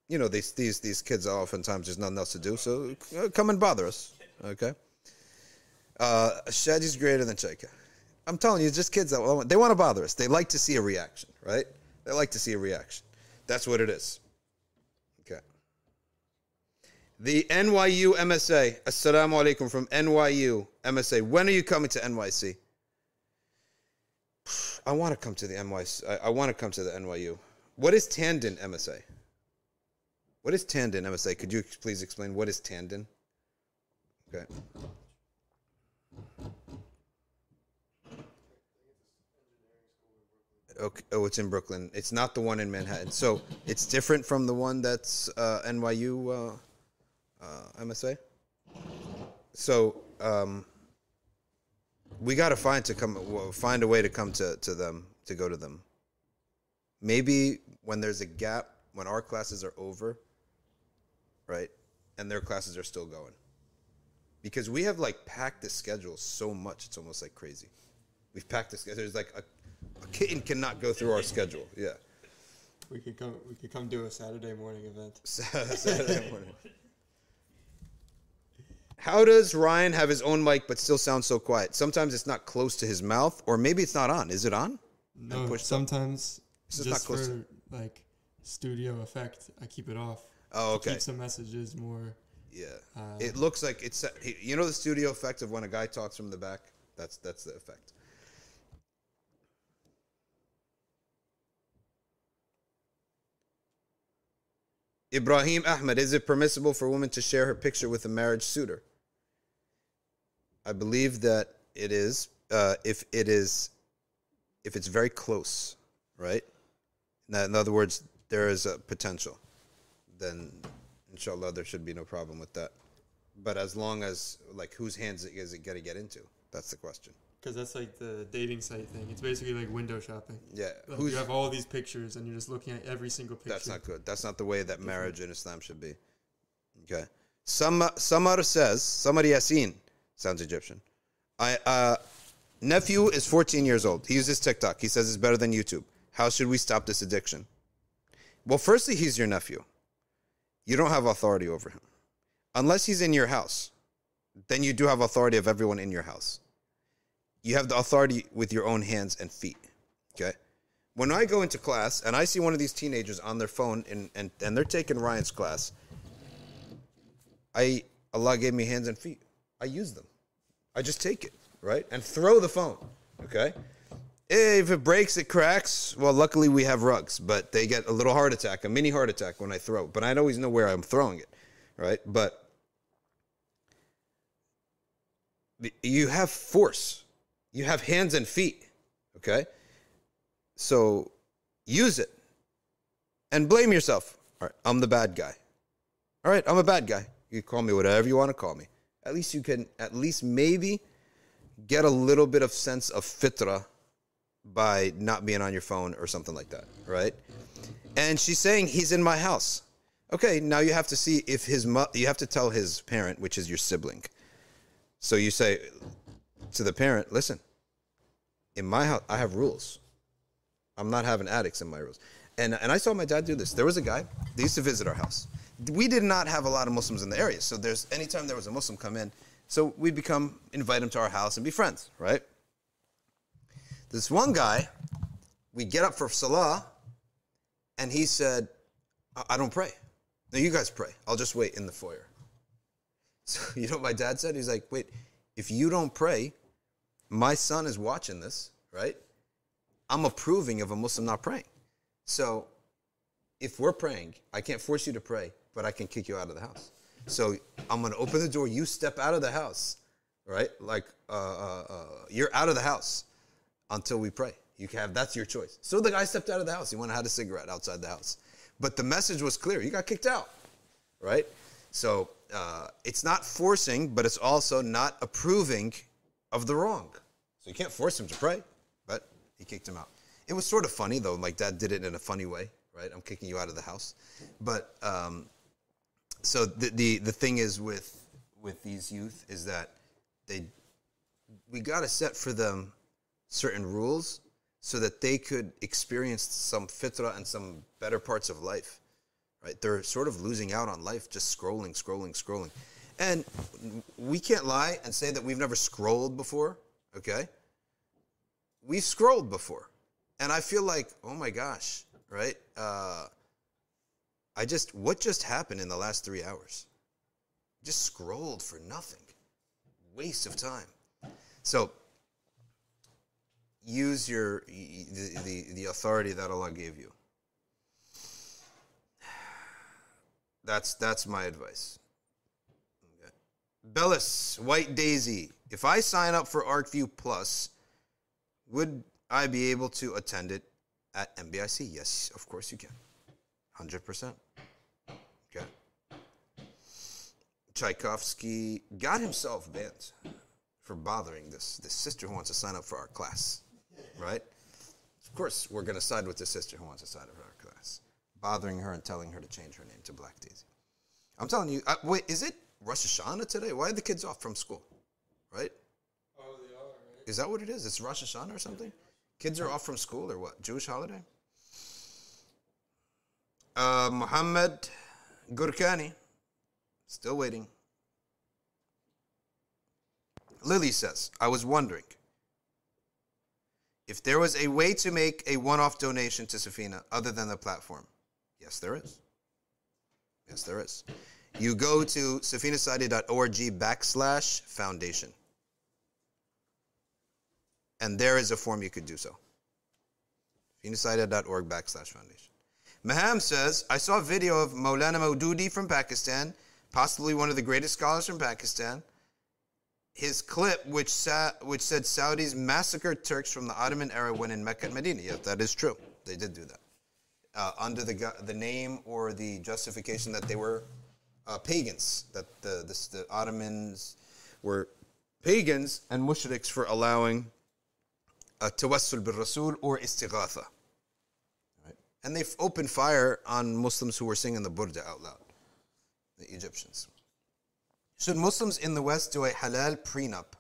You know, these these these kids are oftentimes there's nothing else to do, so uh, come and bother us. Okay. Uh, Shadi's greater than Chaika. I'm telling you, it's just kids that they want to bother us. They like to see a reaction, right? They like to see a reaction. That's what it is. The NYU MSA. Assalamu alaikum from NYU MSA. When are you coming to NYC? I want to come to the NYC. I, I want to come to the NYU. What is Tandon MSA? What is Tandon MSA? Could you please explain what is Tandon? Okay. Okay. Oh, it's in Brooklyn. It's not the one in Manhattan. So it's different from the one that's uh, NYU uh, uh, MSA. So um, we got to find to come find a way to come to, to them to go to them. Maybe when there's a gap when our classes are over, right, and their classes are still going, because we have like packed the schedule so much it's almost like crazy. We've packed the schedule. There's like a, a kitten cannot go through our schedule. Yeah. We could come. We could come do a Saturday morning event. Saturday morning. How does Ryan have his own mic but still sound so quiet? Sometimes it's not close to his mouth, or maybe it's not on. Is it on? No, push sometimes just not close for like studio effect, I keep it off. Oh, okay. Keep some messages more. Yeah. Uh, it looks like it's you know the studio effect of when a guy talks from the back. That's that's the effect. Ibrahim Ahmed, is it permissible for a woman to share her picture with a marriage suitor? I believe that it is. Uh, if it is, if it's very close, right? Now, in other words, there is a potential. Then, inshallah, there should be no problem with that. But as long as, like, whose hands is it going to get into? That's the question. Because that's like the dating site thing. It's basically like window shopping. Yeah, Like you have all these pictures and you're just looking at every single picture. That's not good. That's not the way that marriage in Islam should be. Okay. Some Samar says, somebody Yasin sounds Egyptian. I uh Nephew is 14 years old. He uses TikTok. He says it's better than YouTube. How should we stop this addiction? Well, firstly, he's your nephew. You don't have authority over him. Unless he's in your house, then you do have authority of everyone in your house. You have the authority with your own hands and feet. Okay? When I go into class and I see one of these teenagers on their phone and, and, and they're taking Ryan's class, I Allah gave me hands and feet. I use them. I just take it, right? And throw the phone. Okay? If it breaks, it cracks. Well, luckily we have rugs, but they get a little heart attack, a mini heart attack when I throw. But I always know where I'm throwing it, right? But you have force. You have hands and feet, okay? So use it and blame yourself. All right, I'm the bad guy. All right, I'm a bad guy. You call me whatever you want to call me. At least you can, at least maybe get a little bit of sense of fitra by not being on your phone or something like that, right? And she's saying he's in my house. Okay, now you have to see if his you have to tell his parent, which is your sibling. So you say to the parent, "Listen, in my house I have rules. I'm not having addicts in my rules." And and I saw my dad do this. There was a guy, they used to visit our house. We did not have a lot of Muslims in the area. So there's anytime there was a Muslim come in, so we become invite him to our house and be friends, right? This one guy, we get up for Salah, and he said, I, I don't pray. No, you guys pray. I'll just wait in the foyer. So, you know what my dad said? He's like, wait, if you don't pray, my son is watching this, right? I'm approving of a Muslim not praying. So, if we're praying, I can't force you to pray, but I can kick you out of the house. So, I'm going to open the door. You step out of the house, right? Like, uh, uh, uh, you're out of the house until we pray. You have that's your choice. So the guy stepped out of the house. He went and had a cigarette outside the house. But the message was clear. You got kicked out, right? So uh, it's not forcing, but it's also not approving of the wrong. So you can't force him to pray, but he kicked him out. It was sort of funny though. Like dad did it in a funny way, right? I'm kicking you out of the house. But um, so the, the the thing is with with these youth is that they we got to set for them certain rules so that they could experience some fitra and some better parts of life. Right? They're sort of losing out on life just scrolling, scrolling, scrolling. And we can't lie and say that we've never scrolled before, okay? We've scrolled before. And I feel like, oh my gosh, right? Uh, I just, what just happened in the last three hours? Just scrolled for nothing. Waste of time. So use your the, the, the authority that Allah gave you. That's that's my advice. Okay. Bellis, White Daisy. If I sign up for ArcView Plus, would I be able to attend it at MBIC? Yes, of course you can. 100%. Okay. Tchaikovsky got himself banned for bothering this, this sister who wants to sign up for our class right? Of course, we're going to side with the sister who wants to sign up for our class, bothering her and telling her to change her name to Black Daisy. I'm telling you, uh, wait, is it Rosh Hashanah today? Why are the kids off from school? Right? Oh, they are, right? Is that what it is? It's Rosh Hashanah or something? Kids are off from school or what? Jewish holiday? Uh, Muhammad Gurkani, still waiting. Lily says, I was wondering if there was a way to make a one off donation to Safina other than the platform, yes, there is. Yes, there is. You go to safinasociety.org backslash foundation. And there is a form you could do so. safinasociety.org backslash foundation. Maham says, I saw a video of Maulana Maududi from Pakistan, possibly one of the greatest scholars from Pakistan, his clip, which, sa- which said Saudis massacred Turks from the Ottoman era when in Mecca and Medina. Yes, that is true. They did do that. Uh, under the, the name or the justification that they were uh, pagans, that the, the, the Ottomans were pagans and mushriks for allowing tawassul bil Rasul or istighatha. Right? And they opened fire on Muslims who were singing the Burda out loud, the Egyptians. Should Muslims in the West do a halal prenup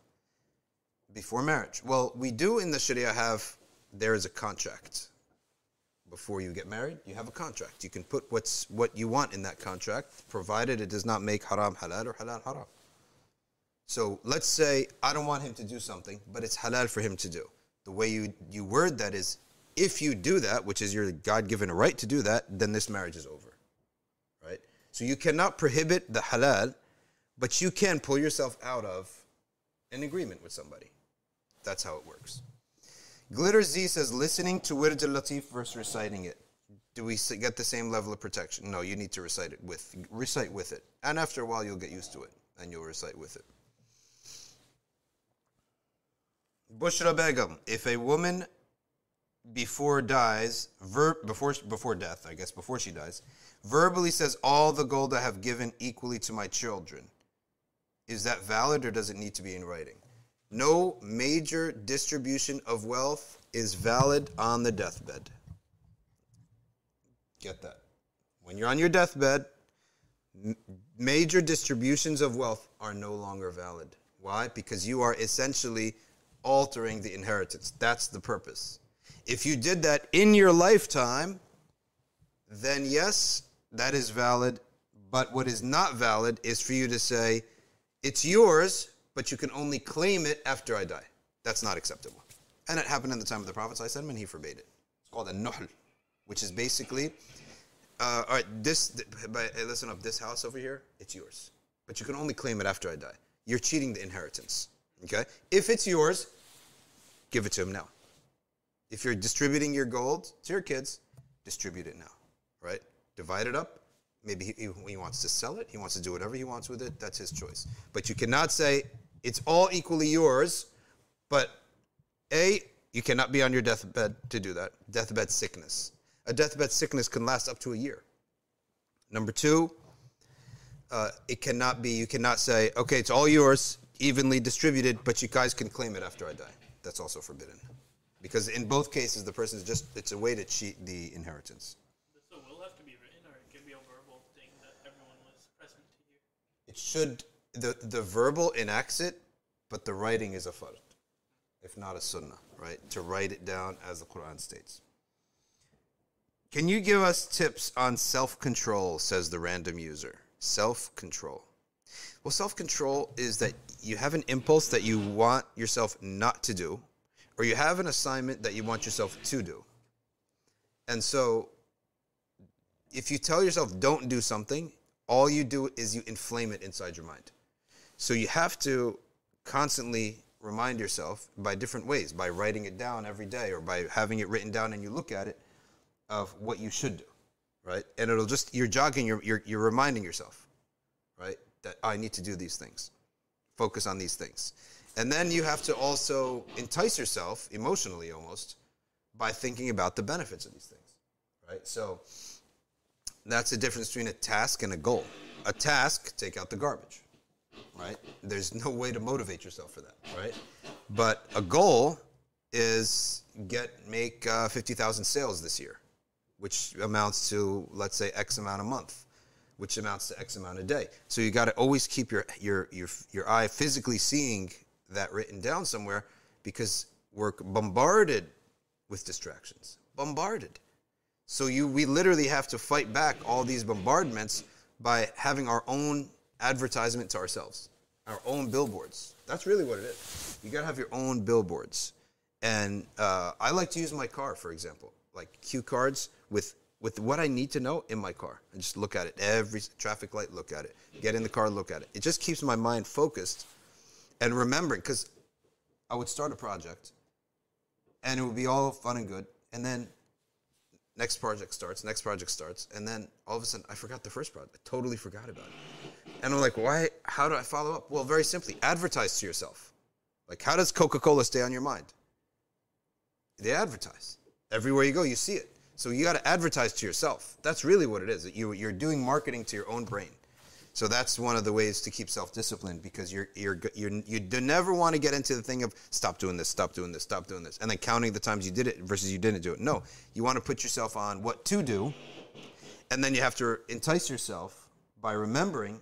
Before marriage. Well, we do in the Sharia have there is a contract. Before you get married, you have a contract. You can put what's what you want in that contract, provided it does not make haram halal or halal haram. So let's say I don't want him to do something, but it's halal for him to do. The way you, you word that is if you do that, which is your God given right to do that, then this marriage is over. So you cannot prohibit the halal, but you can pull yourself out of an agreement with somebody. That's how it works. Glitter Z says listening to Wird al Latif versus reciting it. Do we get the same level of protection? No, you need to recite it with recite with it. And after a while you'll get used to it and you'll recite with it. Bushra Begum, if a woman before dies, ver- before before death, I guess before she dies, verbally says all the gold I have given equally to my children, is that valid or does it need to be in writing? No major distribution of wealth is valid on the deathbed. Get that. When you're on your deathbed, major distributions of wealth are no longer valid. Why? Because you are essentially altering the inheritance. That's the purpose. If you did that in your lifetime, then yes, that is valid. But what is not valid is for you to say, it's yours, but you can only claim it after I die. That's not acceptable. And it happened in the time of the Prophet and he forbade it. It's called a nuhl, which is basically, uh, all right, this, but listen up, this house over here, it's yours. But you can only claim it after I die. You're cheating the inheritance. Okay? If it's yours, give it to him now. If you're distributing your gold to your kids, distribute it now. Right? Divide it up. Maybe he, he wants to sell it. He wants to do whatever he wants with it. That's his choice. But you cannot say it's all equally yours. But A, you cannot be on your deathbed to do that. Deathbed sickness. A deathbed sickness can last up to a year. Number two, uh, it cannot be, you cannot say, okay, it's all yours, evenly distributed, but you guys can claim it after I die. That's also forbidden. Because in both cases, the person is just, it's a way to cheat the inheritance. Does the will have to be written, or it can be a verbal thing that everyone was present to hear? It should, the, the verbal enacts it, but the writing is a fard, if not a sunnah, right? To write it down as the Quran states. Can you give us tips on self control, says the random user? Self control. Well, self control is that you have an impulse that you want yourself not to do, or you have an assignment that you want yourself to do. And so, if you tell yourself don't do something, all you do is you inflame it inside your mind. So, you have to constantly remind yourself by different ways, by writing it down every day or by having it written down and you look at it of what you should do, right? And it'll just, you're jogging, you're, you're, you're reminding yourself, right? That I need to do these things, focus on these things. And then you have to also entice yourself, emotionally almost, by thinking about the benefits of these things, right? So that's the difference between a task and a goal. A task, take out the garbage, right? There's no way to motivate yourself for that, right? But a goal is get make uh, 50,000 sales this year, which amounts to let's say X amount a month, which amounts to X amount a day. So you got to always keep your your your your eye physically seeing that written down somewhere because we're bombarded with distractions, bombarded. So you we literally have to fight back all these bombardments by having our own advertisement to ourselves, our own billboards. That's really what it is. You gotta have your own billboards. And uh, I like to use my car, for example, like cue cards with with what I need to know in my car. I just look at it every traffic light, look at it. Get in the car, look at it. It just keeps my mind focused and remembering because I would start a project and it would be all fun and good, and then next project starts, next project starts, and then all of a sudden I forgot the first project. I totally forgot about it. And I'm like, why? How do I follow up? Well, very simply, advertise to yourself. Like, how does Coca Cola stay on your mind? They advertise. Everywhere you go, you see it. So you got to advertise to yourself. That's really what it is. You, you're doing marketing to your own brain. So that's one of the ways to keep self-discipline because you're, you're, you're, you never want to get into the thing of stop doing this, stop doing this, stop doing this, and then counting the times you did it versus you didn't do it. No, you want to put yourself on what to do, and then you have to entice yourself by remembering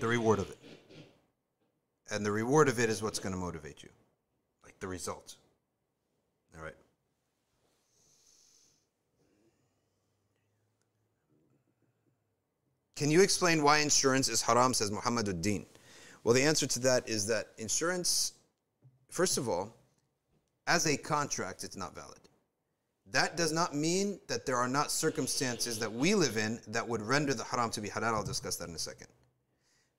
the reward of it. And the reward of it is what's going to motivate you, like the result. All right. Can you explain why insurance is haram, says Muhammad ad-Din? Well, the answer to that is that insurance, first of all, as a contract, it's not valid. That does not mean that there are not circumstances that we live in that would render the haram to be halal. I'll discuss that in a second.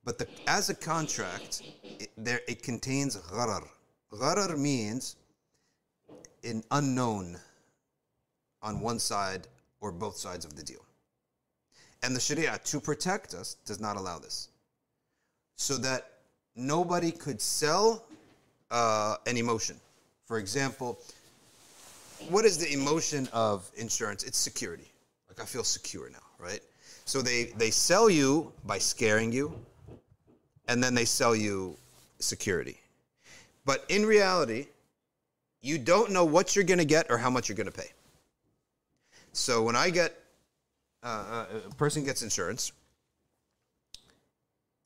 But the, as a contract, it, there, it contains gharar. Gharar means an unknown on one side or both sides of the deal. And the Sharia, to protect us, does not allow this. So that nobody could sell uh, an emotion. For example, what is the emotion of insurance? It's security. Like I feel secure now, right? So they they sell you by scaring you, and then they sell you security. But in reality, you don't know what you're going to get or how much you're going to pay. So when I get uh, uh, a person gets insurance,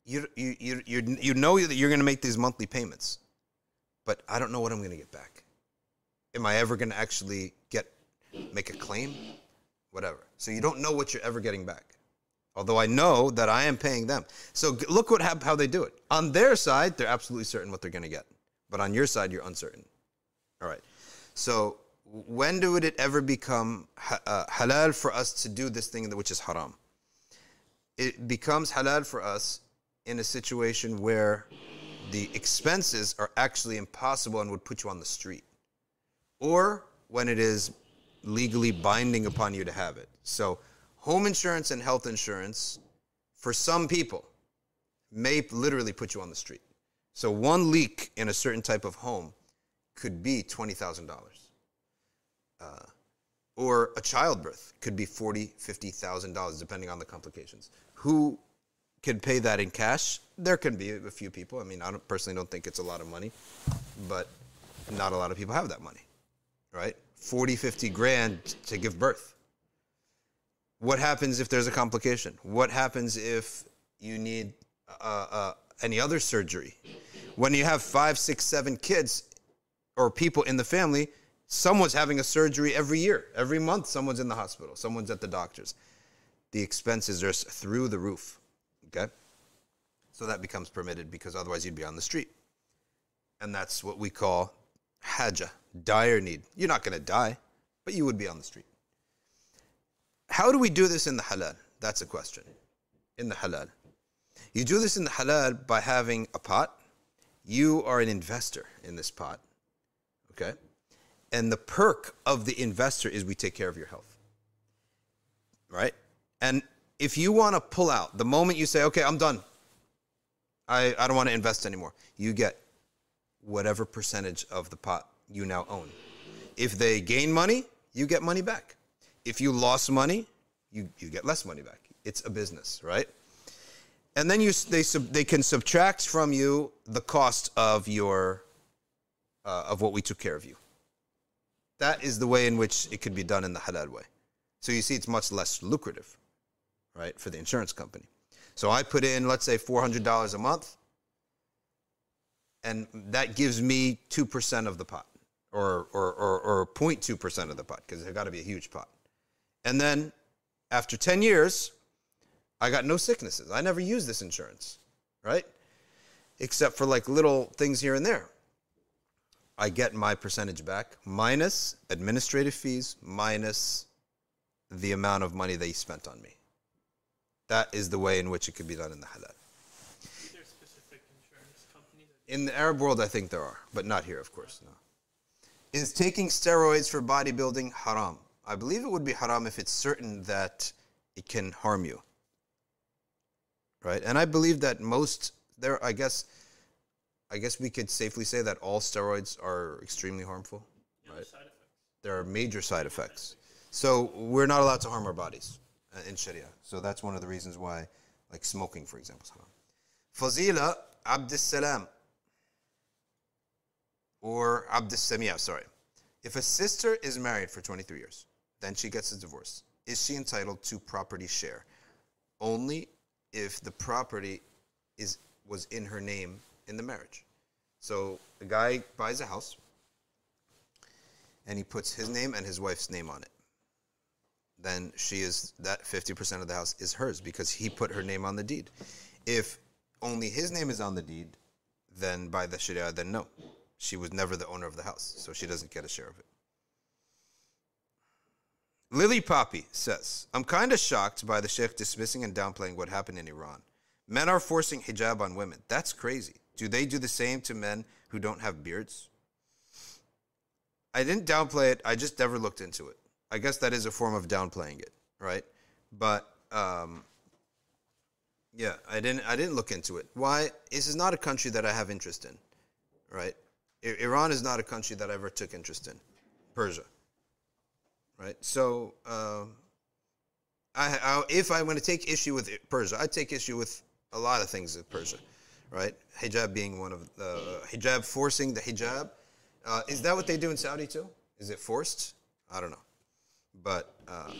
you you you you, you know that you're going to make these monthly payments, but I don't know what I'm going to get back am I ever going to actually get make a claim? Whatever. So you don't know what you're ever getting back. Although I know that I am paying them. So look what how they do it. On their side, they're absolutely certain what they're going to get. But on your side, you're uncertain. All right. So when would it ever become uh, halal for us to do this thing which is haram? It becomes halal for us in a situation where the expenses are actually impossible and would put you on the street or when it is legally binding upon you to have it. So, home insurance and health insurance, for some people, may literally put you on the street. So, one leak in a certain type of home could be $20,000. Uh, or a childbirth could be $40,000, $50,000, depending on the complications. Who can pay that in cash? There can be a few people. I mean, I don't, personally don't think it's a lot of money, but not a lot of people have that money right? 40, 50 grand to give birth. What happens if there's a complication? What happens if you need uh, uh, any other surgery? When you have five, six, seven kids or people in the family, someone's having a surgery every year. Every month, someone's in the hospital, someone's at the doctor's. The expenses are through the roof. Okay? So that becomes permitted because otherwise you'd be on the street. And that's what we call haja, dire need. You're not going to die, but you would be on the street. How do we do this in the halal? That's a question. In the halal. You do this in the halal by having a pot. You are an investor in this pot. Okay? And the perk of the investor is we take care of your health. Right? And if you want to pull out, the moment you say, okay, I'm done, I, I don't want to invest anymore, you get whatever percentage of the pot you now own. If they gain money, you get money back. If you lost money, you, you get less money back. It's a business, right? And then you, they, sub, they can subtract from you the cost of your uh, of what we took care of you. That is the way in which it could be done in the halal way. So you see, it's much less lucrative, right, for the insurance company. So I put in, let's say, $400 a month and that gives me 2% of the pot or, or, or, or 0.2% of the pot because it's got to be a huge pot. And then after 10 years, I got no sicknesses. I never used this insurance, right? Except for like little things here and there. I get my percentage back minus administrative fees, minus the amount of money they spent on me. That is the way in which it could be done in the halal. In the Arab world, I think there are, but not here, of course. No. Is taking steroids for bodybuilding haram? I believe it would be haram if it's certain that it can harm you. Right? And I believe that most there I guess I guess we could safely say that all steroids are extremely harmful. right? There are major side effects. So we're not allowed to harm our bodies uh, in Sharia. So that's one of the reasons why, like smoking, for example, is haram. Fazila Abdus Salam or Abd Samia, sorry. If a sister is married for 23 years, then she gets a divorce. Is she entitled to property share? Only if the property is was in her name in the marriage. So the guy buys a house and he puts his name and his wife's name on it. Then she is that 50% of the house is hers because he put her name on the deed. If only his name is on the deed, then by the Sharia, then no. She was never the owner of the house, so she doesn't get a share of it. Lily Poppy says, I'm kind of shocked by the Sheikh dismissing and downplaying what happened in Iran. Men are forcing hijab on women. That's crazy. Do they do the same to men who don't have beards? I didn't downplay it. I just never looked into it. I guess that is a form of downplaying it, right? But um, yeah, I didn't. I didn't look into it. Why? This is not a country that I have interest in, right? I- Iran is not a country that I ever took interest in. Persia, right? So, um, I, I if I'm going to take issue with Persia, I take issue with a lot of things with Persia, right? Hijab being one of the uh, hijab forcing the hijab. Uh, is that what they do in Saudi too? Is it forced? I don't know, but uh,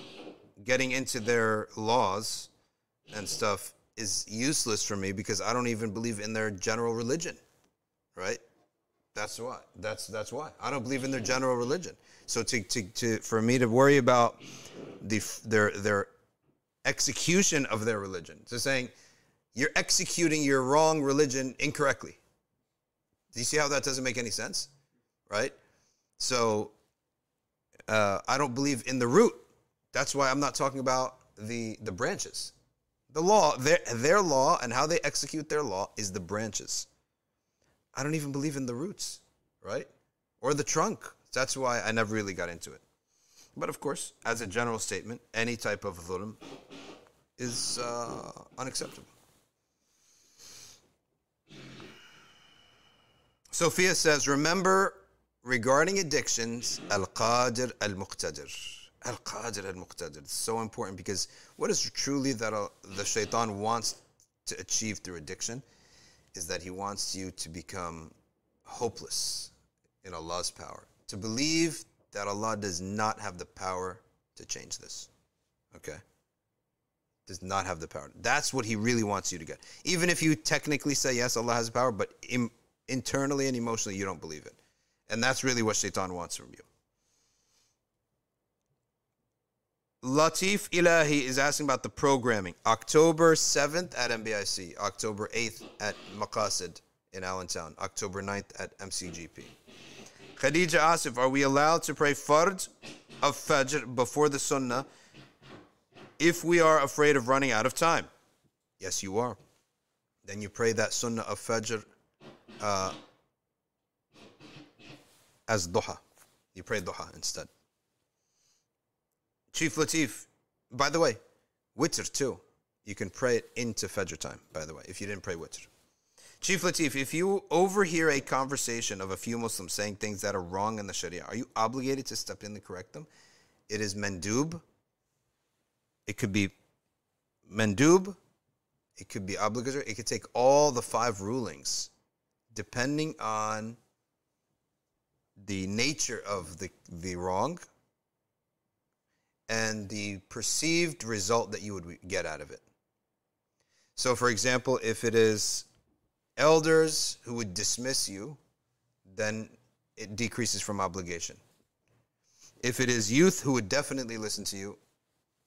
getting into their laws and stuff is useless for me because I don't even believe in their general religion, right? That's why. That's that's why I don't believe in their general religion. So to to, to for me to worry about the their their execution of their religion, so saying you're executing your wrong religion incorrectly. Do you see how that doesn't make any sense, right? So uh, I don't believe in the root. That's why I'm not talking about the the branches. The law, their their law, and how they execute their law is the branches. I don't even believe in the roots, right? Or the trunk. That's why I never really got into it. But of course, as a general statement, any type of dhulm is uh, unacceptable. Sophia says, remember regarding addictions, Al Qadir Al Muqtadir. Al Qadir Al Muqtadir. It's so important because what is truly that uh, the shaitan wants to achieve through addiction is that he wants you to become hopeless in Allah's power, to believe that Allah does not have the power to change this. Okay? Does not have the power. That's what he really wants you to get. Even if you technically say, yes, Allah has the power, but Im- internally and emotionally, you don't believe it. And that's really what shaitan wants from you. Latif Ilahi is asking about the programming. October 7th at MBIC, October 8th at Maqasid in Allentown, October 9th at MCGP. Khadija Asif, are we allowed to pray Fard of Fajr before the Sunnah if we are afraid of running out of time? Yes, you are. Then you pray that Sunnah of Fajr uh, as Duha. You pray Duha instead. Chief Latif, by the way, Witr too. You can pray it into Fajr time, by the way, if you didn't pray Witr. Chief Latif, if you overhear a conversation of a few Muslims saying things that are wrong in the Sharia, are you obligated to step in and correct them? It is mandub. It could be mandub. It could be obligatory. It could take all the five rulings, depending on the nature of the, the wrong and the perceived result that you would get out of it. So, for example, if it is elders who would dismiss you, then it decreases from obligation. If it is youth who would definitely listen to you,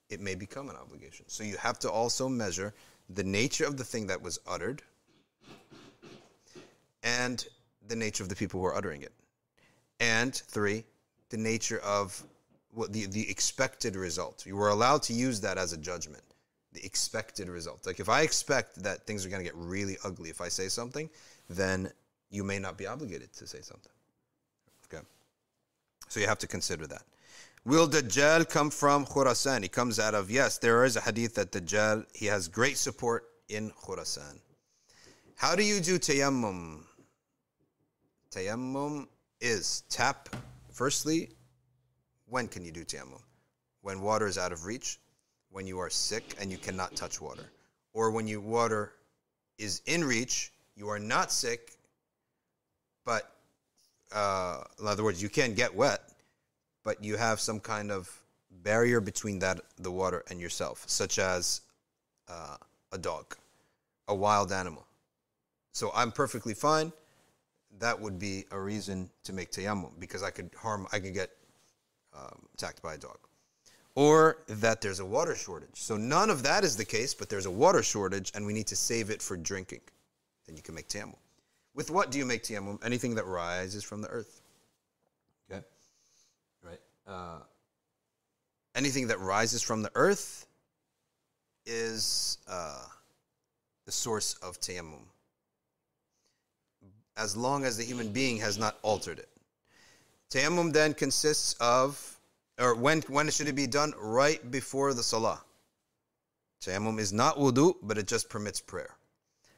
it may become an obligation. So, you have to also measure the nature of the thing that was uttered and the nature of the people who are uttering it. And three, the nature of what the, the expected result. You were allowed to use that as a judgment. The expected result. Like if I expect that things are going to get really ugly if I say something, then you may not be obligated to say something. Okay. So you have to consider that. Will Dajjal come from Khurasan? He comes out of, yes, there is a hadith that Dajjal, he has great support in Khurasan. How do you do tayammum? Tayammum is tap, firstly, when can you do tayammum? When water is out of reach, when you are sick and you cannot touch water, or when you water is in reach, you are not sick, but uh, in other words, you can get wet, but you have some kind of barrier between that the water and yourself, such as uh, a dog, a wild animal, So I'm perfectly fine. That would be a reason to make tayammum because I could harm, I could get um, attacked by a dog. Or that there's a water shortage. So none of that is the case, but there's a water shortage and we need to save it for drinking. Then you can make tayammum. With what do you make tayammum? Anything that rises from the earth. Okay? Right? Uh, anything that rises from the earth is uh, the source of tayammum. As long as the human being has not altered it. Tayammum then consists of, or when, when should it be done? Right before the salah. Tayammum is not wudu, but it just permits prayer.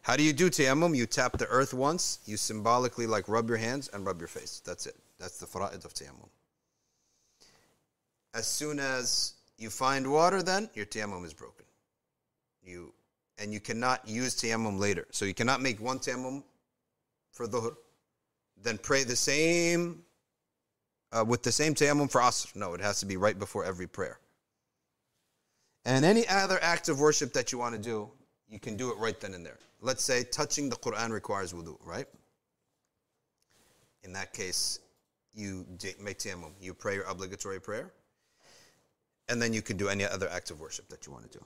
How do you do tayammum? You tap the earth once, you symbolically like rub your hands and rub your face. That's it. That's the fara'id of tayammum. As soon as you find water, then your tayammum is broken. You and you cannot use tayammum later. So you cannot make one tayammum for dhuhr, then pray the same uh, with the same tayammum for asr. No, it has to be right before every prayer. And any other act of worship that you want to do, you can do it right then and there. Let's say touching the Quran requires wudu, right? In that case, you make tayammum. You pray your obligatory prayer, and then you can do any other act of worship that you want to do.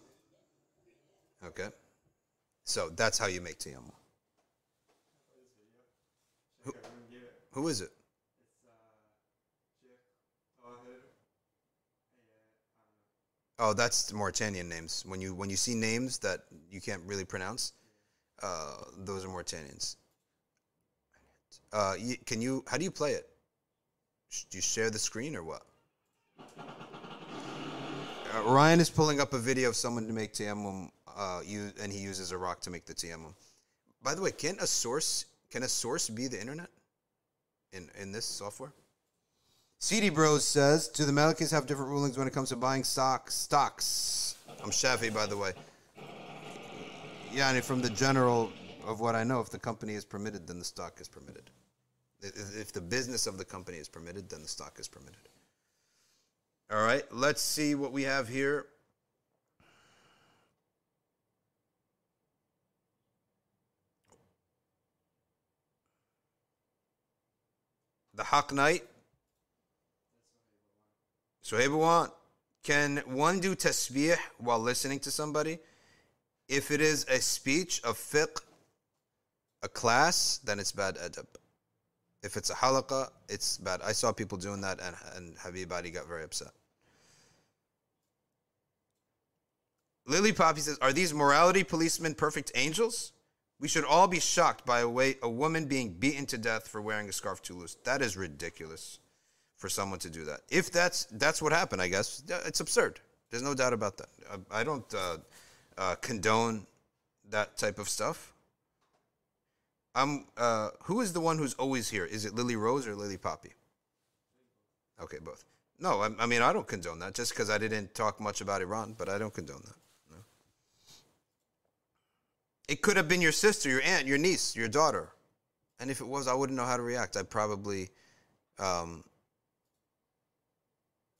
Okay? So that's how you make tayammum. Who, who is it? Oh, that's Mauritanian names. When you when you see names that you can't really pronounce, uh, those are Mauritanians. Uh, can you? How do you play it? Do you share the screen or what? Uh, Ryan is pulling up a video of someone to make tayammum, uh, use, and he uses a rock to make the tayammum. By the way, can a source can a source be the internet in in this software? CD Bros says, do the Malikis have different rulings when it comes to buying stock stocks? I'm Shafi, by the way. Yeah, and from the general of what I know, if the company is permitted, then the stock is permitted. If the business of the company is permitted, then the stock is permitted. All right, let's see what we have here. The Hawk Knight Suhaib can one do tasbih while listening to somebody? If it is a speech of fiqh, a class, then it's bad adab. If it's a halaqa, it's bad. I saw people doing that and, and Habib Ali got very upset. Lily Poppy says, Are these morality policemen perfect angels? We should all be shocked by a way a woman being beaten to death for wearing a scarf too loose. That is ridiculous for someone to do that. If that's that's what happened, I guess it's absurd. There's no doubt about that. I, I don't uh, uh, condone that type of stuff. I'm. Uh, who is the one who's always here? Is it Lily Rose or Lily Poppy? Okay, both. No, I, I mean I don't condone that. Just because I didn't talk much about Iran, but I don't condone that. It could have been your sister, your aunt, your niece, your daughter, and if it was, I wouldn't know how to react. I'd probably um,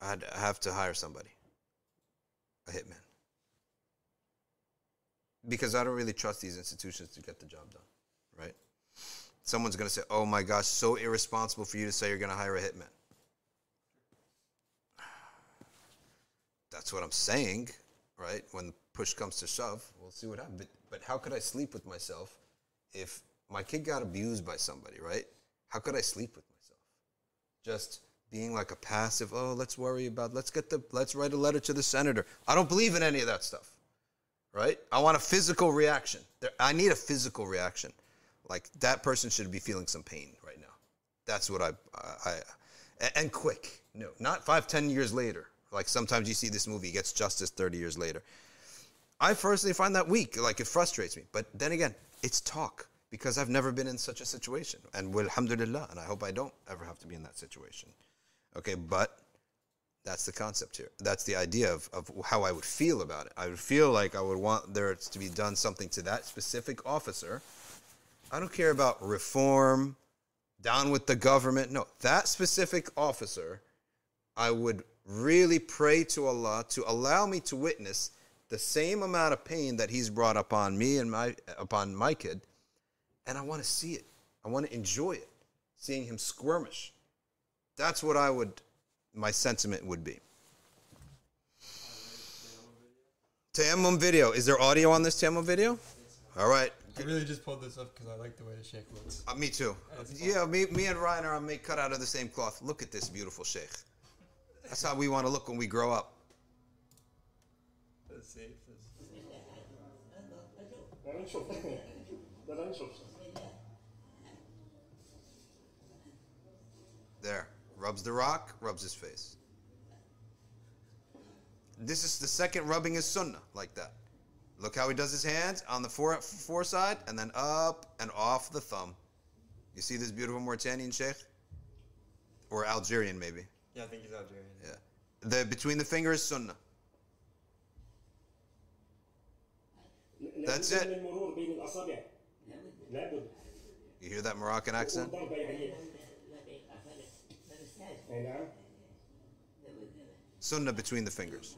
I'd have to hire somebody, a hitman. Because I don't really trust these institutions to get the job done, right? Someone's going to say, oh my gosh, so irresponsible for you to say you're going to hire a hitman. That's what I'm saying, right? When push comes to shove, we'll see what happens. But, but how could I sleep with myself if my kid got abused by somebody, right? How could I sleep with myself? Just being like a passive, oh, let's worry about, let's get the, let's write a letter to the senator. I don't believe in any of that stuff, right? I want a physical reaction. I need a physical reaction. Like that person should be feeling some pain right now. That's what I, I, I and quick. No, not five, ten years later. Like sometimes you see this movie gets justice 30 years later. I personally find that weak. Like it frustrates me. But then again, it's talk because I've never been in such a situation. And alhamdulillah, and I hope I don't ever have to be in that situation. Okay, but that's the concept here. That's the idea of, of how I would feel about it. I would feel like I would want there to be done something to that specific officer. I don't care about reform, down with the government. No, that specific officer, I would really pray to Allah to allow me to witness the same amount of pain that he's brought upon me and my upon my kid and I want to see it. I want to enjoy it, seeing him squirmish. That's what I would, my sentiment would be. Tayammum video. Is there audio on this Tayammum video? All right. I really just pulled this up because I like the way the sheikh looks. Uh, me too. Yeah, me, me and Ryan are made cut out of the same cloth. Look at this beautiful sheikh. That's how we want to look when we grow up. Let's see. if this- there. Rubs the rock, rubs his face. This is the second rubbing is sunnah, like that. Look how he does his hands on the fore, fore side and then up and off the thumb. You see this beautiful Mauritanian sheikh? Or Algerian, maybe. Yeah, I think he's Algerian. Yeah. The, between the fingers, sunnah. That's it. You hear that Moroccan accent? Sunnah between the fingers.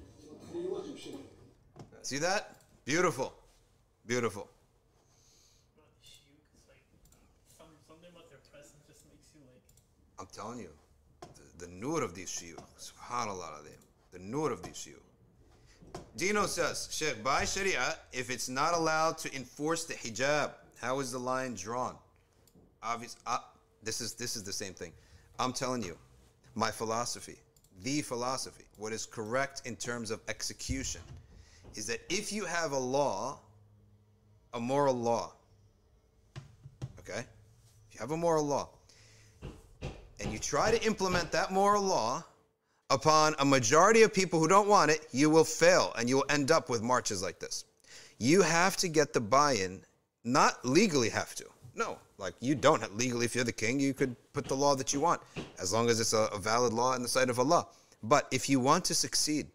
See that? Beautiful. Beautiful. I'm telling you, the, the nur of these shuyukh, subhanAllah, the nur of these shuyukh. Dino says, Sheikh, by Sharia, if it's not allowed to enforce the hijab, how is the line drawn? Obvious. Uh, this is this is the same thing. I'm telling you, my philosophy, the philosophy, what is correct in terms of execution, is that if you have a law, a moral law, okay, if you have a moral law, and you try to implement that moral law upon a majority of people who don't want it, you will fail and you will end up with marches like this. You have to get the buy in, not legally have to. No, like you don't have, legally, if you're the king, you could put the law that you want, as long as it's a, a valid law in the sight of Allah. But if you want to succeed,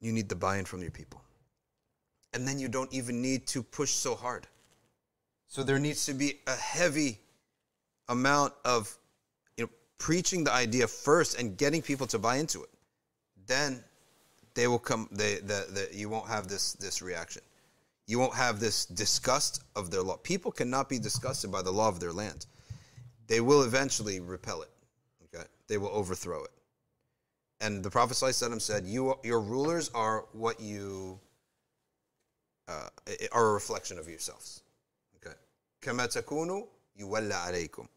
you need the buy in from your people. And then you don't even need to push so hard. So there needs to be a heavy amount of preaching the idea first and getting people to buy into it. Then they will come. They the, the you won't have this this reaction. You won't have this disgust of their law. People cannot be disgusted by the law of their land. They will eventually repel it. Okay, they will overthrow it. And the Prophet said, "You your rulers are what you uh, are a reflection of yourselves." Okay.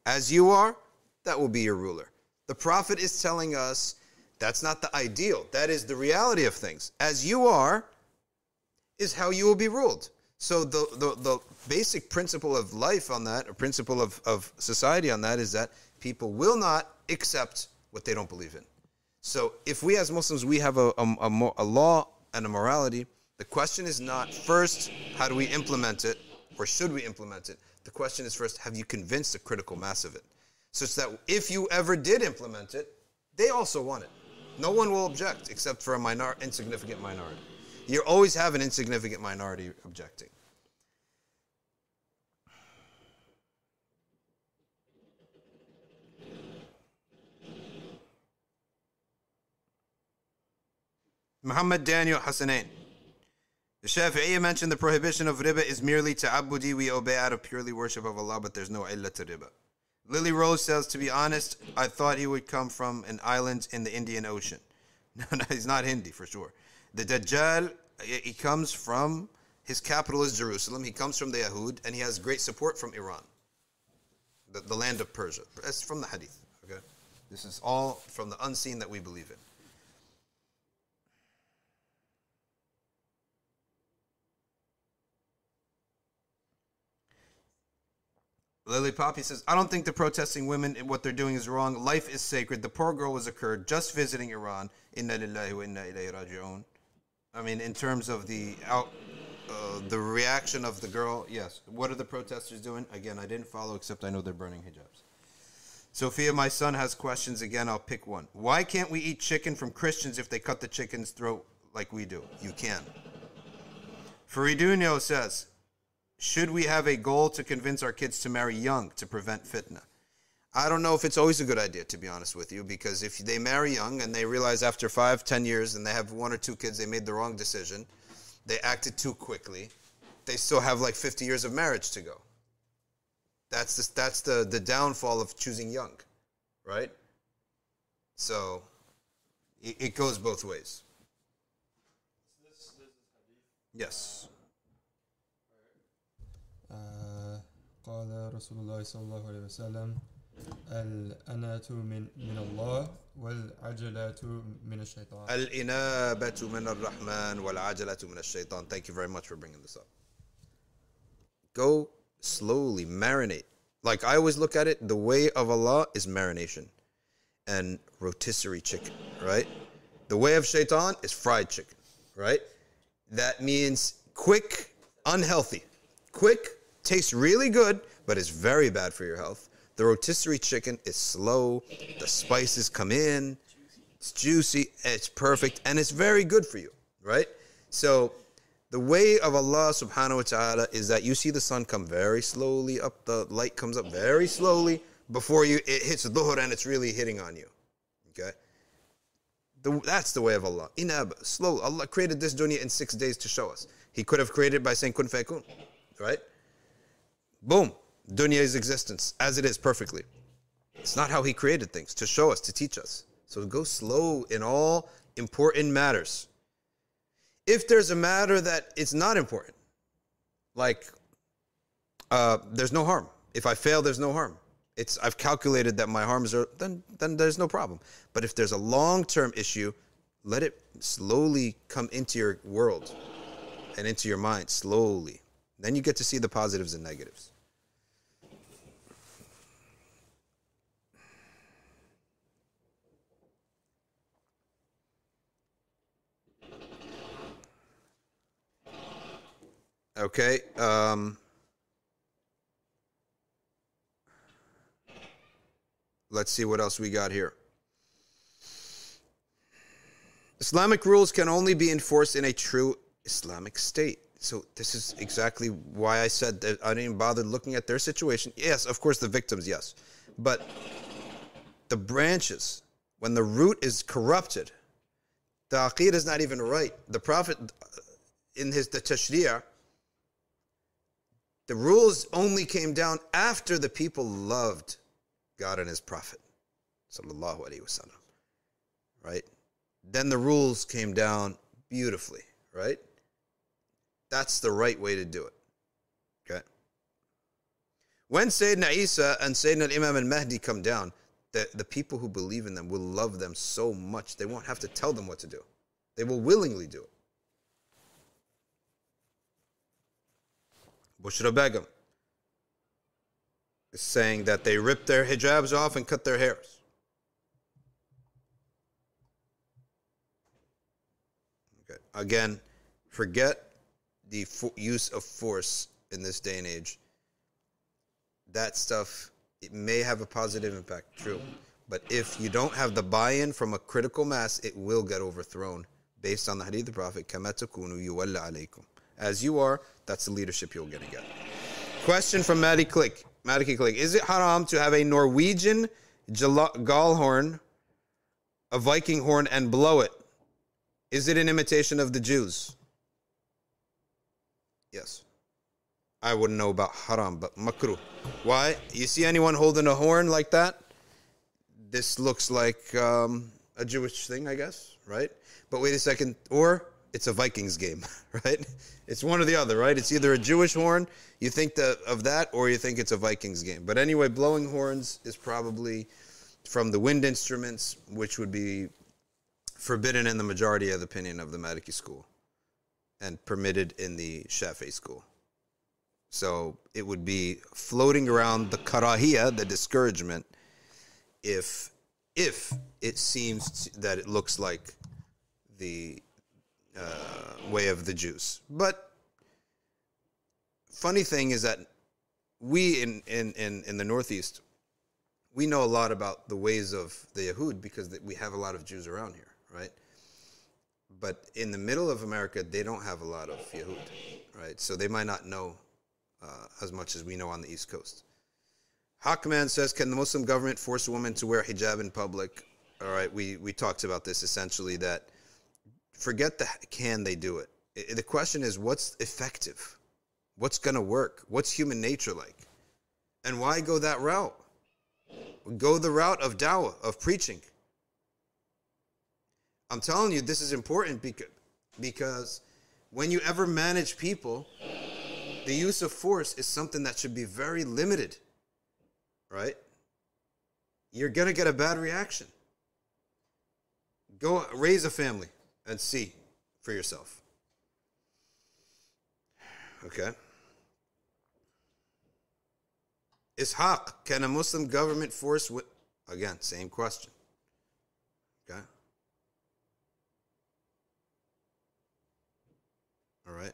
As you are, that will be your ruler. The Prophet is telling us that's not the ideal. That is the reality of things. As you are, is how you will be ruled. So the, the, the basic principle of life on that, or principle of, of society on that, is that people will not accept what they don't believe in. So if we as Muslims, we have a, a, a, a law and a morality, the question is not first, how do we implement it, or should we implement it? The question is first, have you convinced a critical mass of it? Such that if you ever did implement it, they also want it. No one will object except for a minor, insignificant minority. You always have an insignificant minority objecting. Muhammad Daniel Hassanain. The Shafi'iyya mentioned the prohibition of riba is merely ta'abbudi, we obey out of purely worship of Allah, but there's no illah to riba. Lily Rose says, to be honest, I thought he would come from an island in the Indian Ocean. No, no, he's not Hindi for sure. The Dajjal, he comes from, his capital is Jerusalem, he comes from the Yahud, and he has great support from Iran, the, the land of Persia. That's from the Hadith, okay? This is all from the unseen that we believe in. Lily Poppy says, I don't think the protesting women and what they're doing is wrong. Life is sacred. The poor girl was occurred just visiting Iran. Inna lillahi wa inna ilayhi raji'un. I mean, in terms of the out, uh, the reaction of the girl, yes. What are the protesters doing? Again, I didn't follow, except I know they're burning hijabs. Sophia, my son has questions. Again, I'll pick one. Why can't we eat chicken from Christians if they cut the chicken's throat like we do? You can. Faridunio says, should we have a goal to convince our kids to marry young to prevent fitna? I don't know if it's always a good idea, to be honest with you, because if they marry young and they realize after five, ten years and they have one or two kids, they made the wrong decision, they acted too quickly, they still have like 50 years of marriage to go. That's the, that's the, the downfall of choosing young, right? So it, it goes both ways. Yes. قال رسول الله صلى الله عليه وسلم الأناة من من الله والعجلات من الشيطان الإنابة من الرحمن والعجلة من الشيطان. Thank you very much for bringing this up. Go slowly, marinate. Like I always look at it, the way of Allah is marination and rotisserie chicken, right? The way of shaitan is fried chicken, right? That means quick, unhealthy. Quick, tastes really good, but it's very bad for your health. The rotisserie chicken is slow, the spices come in, it's juicy, it's perfect, and it's very good for you, right? So the way of Allah subhanahu wa ta'ala is that you see the sun come very slowly up, the light comes up very slowly before you it hits the dhuhr and it's really hitting on you. Okay? The, that's the way of Allah. Inab, slow. Allah created this dunya in six days to show us. He could have created by saying kun fayakun, right? Boom, dunya's existence as it is perfectly. It's not how He created things to show us, to teach us. So go slow in all important matters. If there's a matter that it's not important, like uh, there's no harm. If I fail, there's no harm. It's I've calculated that my harms are then then there's no problem. But if there's a long term issue, let it slowly come into your world and into your mind slowly. Then you get to see the positives and negatives. Okay. Um, let's see what else we got here. Islamic rules can only be enforced in a true Islamic state. So this is exactly why I said that I didn't bother looking at their situation. Yes, of course the victims, yes. But the branches, when the root is corrupted, the aqid is not even right. The Prophet in his the tashri'ah, the rules only came down after the people loved God and His Prophet. Right? Then the rules came down beautifully. Right? That's the right way to do it. Okay. When Sayyidina Isa and Sayyidina Imam al Mahdi come down, the, the people who believe in them will love them so much they won't have to tell them what to do. They will willingly do it. Bushra Begum is saying that they rip their hijabs off and cut their hairs. Okay. Again, forget the fo- use of force in this day and age. That stuff, it may have a positive impact, true. But if you don't have the buy in from a critical mass, it will get overthrown based on the hadith of the Prophet. كَمَا تَكُونُوا يُوَلَّ عَلَيْكُمْ As you are, that's the leadership you're going to get. Question from Maddie Click. Maddie Click. Is it haram to have a Norwegian jala- gallhorn, a Viking horn, and blow it? Is it an imitation of the Jews? Yes. I wouldn't know about haram, but makruh. Why? You see anyone holding a horn like that? This looks like um, a Jewish thing, I guess, right? But wait a second. Or it's a Vikings game, right? It's one or the other, right? It's either a Jewish horn, you think that, of that, or you think it's a Vikings game. But anyway, blowing horns is probably from the wind instruments, which would be forbidden in the majority of the opinion of the Maliki school and permitted in the Shafi school. So it would be floating around the karahiyah, the discouragement, if if it seems that it looks like the uh, way of the Jews. But funny thing is that we in, in, in, in the Northeast, we know a lot about the ways of the Yahud because we have a lot of Jews around here, right? But in the middle of America, they don't have a lot of Yahud, right? So they might not know uh, as much as we know on the East Coast. Hakman says, can the Muslim government force a woman to wear hijab in public? All right, we, we talked about this essentially that forget the can they do it. The question is, what's effective? What's going to work? What's human nature like? And why go that route? Go the route of dawah, of preaching. I'm telling you, this is important because, because when you ever manage people, the use of force is something that should be very limited, right? You're going to get a bad reaction. Go raise a family and see for yourself. Okay. Ishaq, can a Muslim government force again, same question. Okay. All right.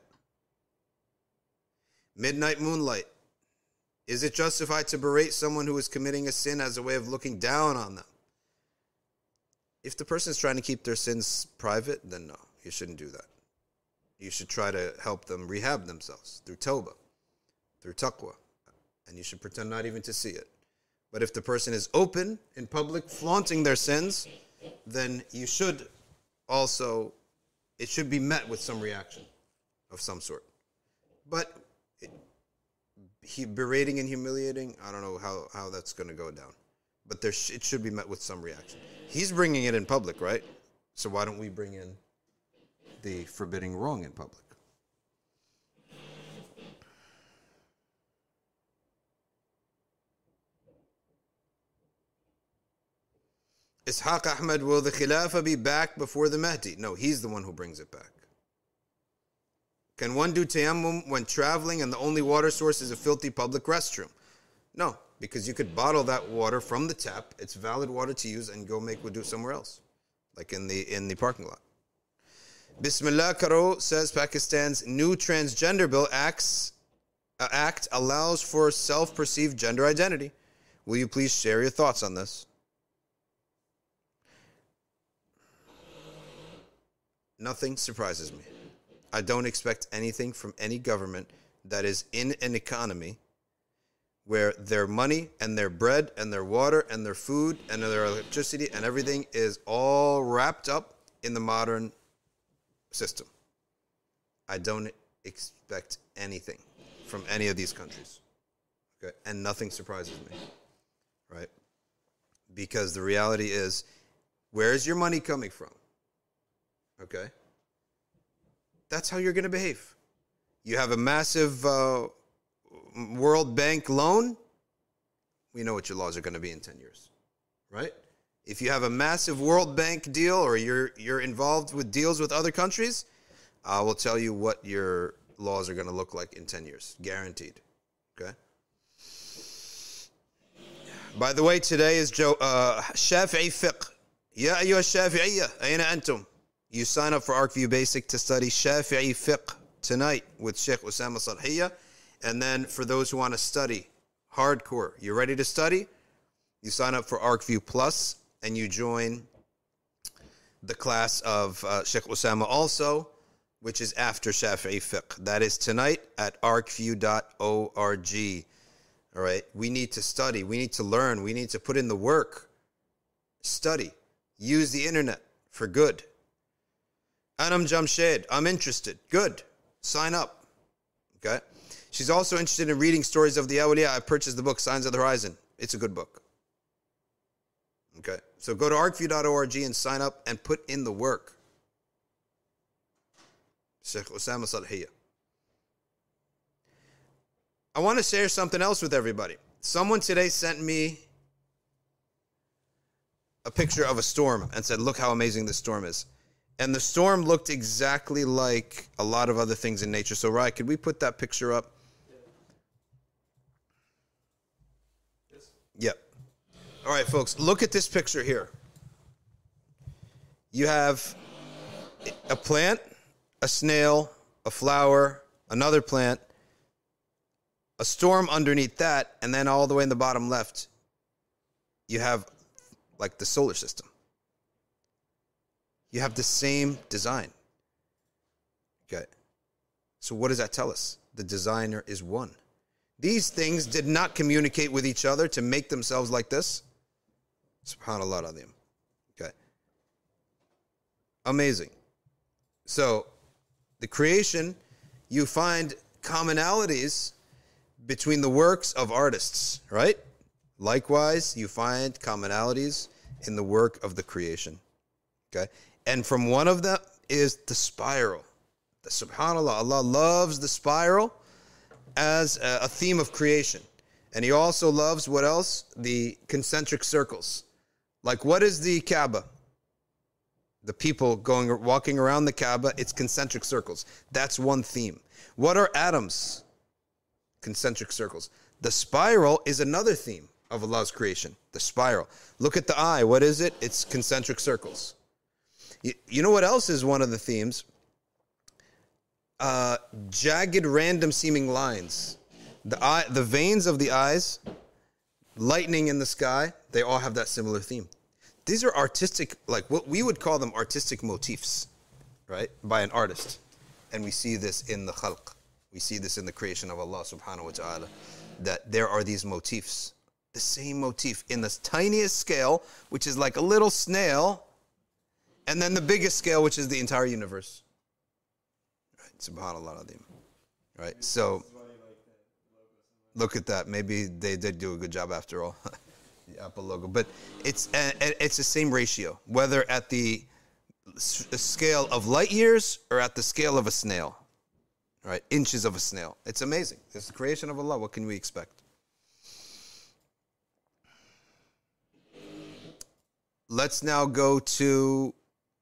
Midnight moonlight. Is it justified to berate someone who is committing a sin as a way of looking down on them? If the person is trying to keep their sins private, then no, you shouldn't do that. You should try to help them rehab themselves through tawbah, through taqwa, and you should pretend not even to see it. But if the person is open in public, flaunting their sins, then you should also, it should be met with some reaction of some sort. But it, he, berating and humiliating, I don't know how, how that's going to go down. But there sh- it should be met with some reaction. He's bringing it in public, right? So why don't we bring in the forbidding wrong in public? Ishaq Ahmed, will the Khilafah be back before the Mahdi? No, he's the one who brings it back. Can one do tayammum when traveling and the only water source is a filthy public restroom? No, because you could bottle that water from the tap. It's valid water to use and go make wudu somewhere else, like in the in the parking lot. Bismillah Karo says Pakistan's new transgender bill acts, uh, act allows for self-perceived gender identity. Will you please share your thoughts on this? Nothing surprises me. I don't expect anything from any government that is in an economy where their money and their bread and their water and their food and their electricity and everything is all wrapped up in the modern system. I don't expect anything from any of these countries. Okay? And nothing surprises me. Right? Because the reality is where is your money coming from? Okay? That's how you're going to behave. You have a massive uh, World Bank loan, we know what your laws are going to be in 10 years, right? If you have a massive World Bank deal or you're, you're involved with deals with other countries, I will tell you what your laws are going to look like in 10 years, guaranteed. Okay? By the way, today is Joe, uh, Shafi'i Fiqh. يا أيها الشافعية أين أنتم؟ You sign up for ArcView Basic to study Shafi'i Fiqh tonight with Sheikh Osama Salhiya. And then for those who want to study hardcore, you're ready to study? You sign up for ArcView Plus and you join the class of uh, Sheikh Osama also, which is after Shafi'i Fiqh. That is tonight at arcview.org. All right. We need to study. We need to learn. We need to put in the work. Study. Use the internet for good. Anam Jamshed, I'm interested. Good. Sign up. Okay. She's also interested in reading stories of the awliya. I purchased the book Signs of the Horizon. It's a good book. Okay. So go to arcview.org and sign up and put in the work. Sheikh Osama Salhiya. I want to share something else with everybody. Someone today sent me a picture of a storm and said, Look how amazing this storm is. And the storm looked exactly like a lot of other things in nature. So, Rai, could we put that picture up? Yep. All right, folks, look at this picture here. You have a plant, a snail, a flower, another plant, a storm underneath that, and then all the way in the bottom left, you have like the solar system. You have the same design. Okay. So, what does that tell us? The designer is one. These things did not communicate with each other to make themselves like this. SubhanAllah adim. Okay. Amazing. So, the creation, you find commonalities between the works of artists, right? Likewise, you find commonalities in the work of the creation. Okay? And from one of them is the spiral. The subhanallah, Allah loves the spiral as a, a theme of creation. And he also loves what else? The concentric circles. Like what is the Kaaba? The people going walking around the Kaaba, it's concentric circles. That's one theme. What are atoms? Concentric circles. The spiral is another theme of Allah's creation. The spiral. Look at the eye. What is it? It's concentric circles. You, you know what else is one of the themes? Uh, jagged, random seeming lines. The eye, the veins of the eyes, lightning in the sky. They all have that similar theme. These are artistic, like what we would call them artistic motifs, right? By an artist. And we see this in the khalq. We see this in the creation of Allah subhanahu wa ta'ala. That there are these motifs. The same motif in the tiniest scale, which is like a little snail, and then the biggest scale, which is the entire universe. Right? Subhanallah adim. Right? So look at that. Maybe they did do a good job after all. the Apple logo, but it's it's the same ratio, whether at the scale of light years or at the scale of a snail, right? Inches of a snail. It's amazing. It's the creation of Allah. What can we expect? Let's now go to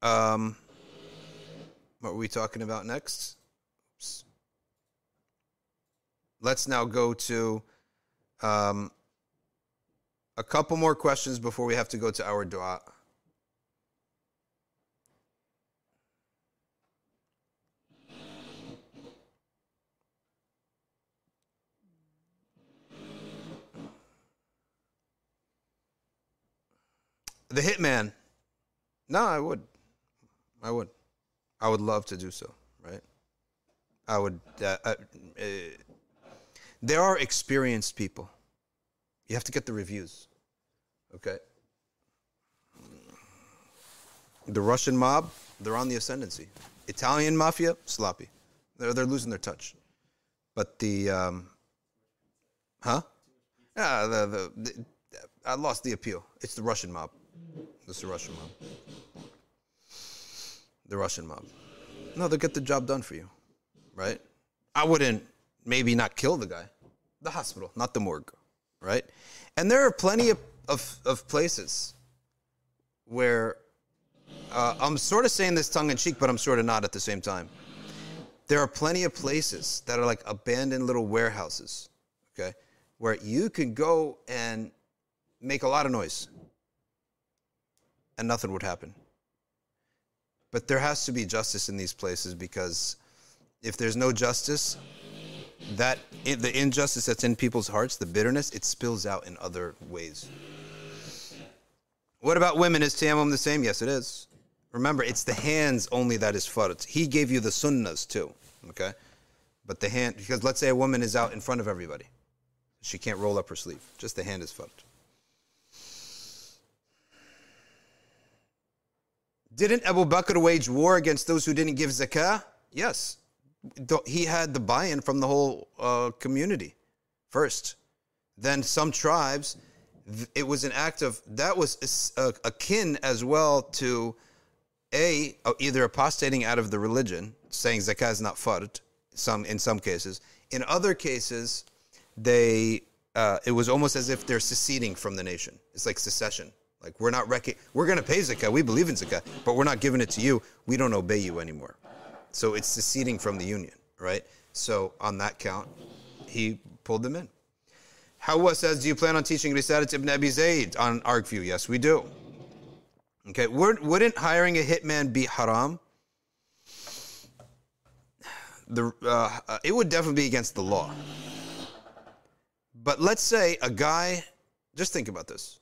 um, what were we talking about next? Oops. Let's now go to um, a couple more questions before we have to go to our dua. The hitman. No, I would. I would. I would love to do so, right? I would. Uh, uh, uh, there are experienced people. You have to get the reviews. Okay? The Russian mob, they're on the ascendancy. Italian mafia, sloppy. They're, they're losing their touch. But the, um, huh? Yeah, the, the, the, I lost the appeal. It's the Russian mob. It's the Russian mob. The Russian mob. No, they'll get the job done for you, right? I wouldn't maybe not kill the guy. The hospital, not the morgue, right? And there are plenty of, of, of places where uh, I'm sort of saying this tongue in cheek, but I'm sort of not at the same time. There are plenty of places that are like abandoned little warehouses, okay, where you can go and make a lot of noise and nothing would happen. But there has to be justice in these places because if there's no justice, that the injustice that's in people's hearts, the bitterness, it spills out in other ways. What about women? Is tayammum the same? Yes, it is. Remember, it's the hands only that is fard. He gave you the sunnahs too, okay? But the hand, because let's say a woman is out in front of everybody. She can't roll up her sleeve. Just the hand is fard. Didn't Abu Bakr wage war against those who didn't give zakah? Yes he had the buy-in from the whole uh, community first. Then some tribes, it was an act of that was akin as well to a either apostating out of the religion, saying zakah is not fard. Some in some cases, in other cases, they uh, it was almost as if they're seceding from the nation. It's like secession. Like we're not rec- we're going to pay zakah. We believe in zakah, but we're not giving it to you. We don't obey you anymore. So it's seceding from the union, right? So on that count, he pulled them in. Hawa says, Do you plan on teaching Risalat ibn Abi Zayd on ArcView? Yes, we do. Okay, wouldn't hiring a hitman be haram? The, uh, it would definitely be against the law. But let's say a guy, just think about this.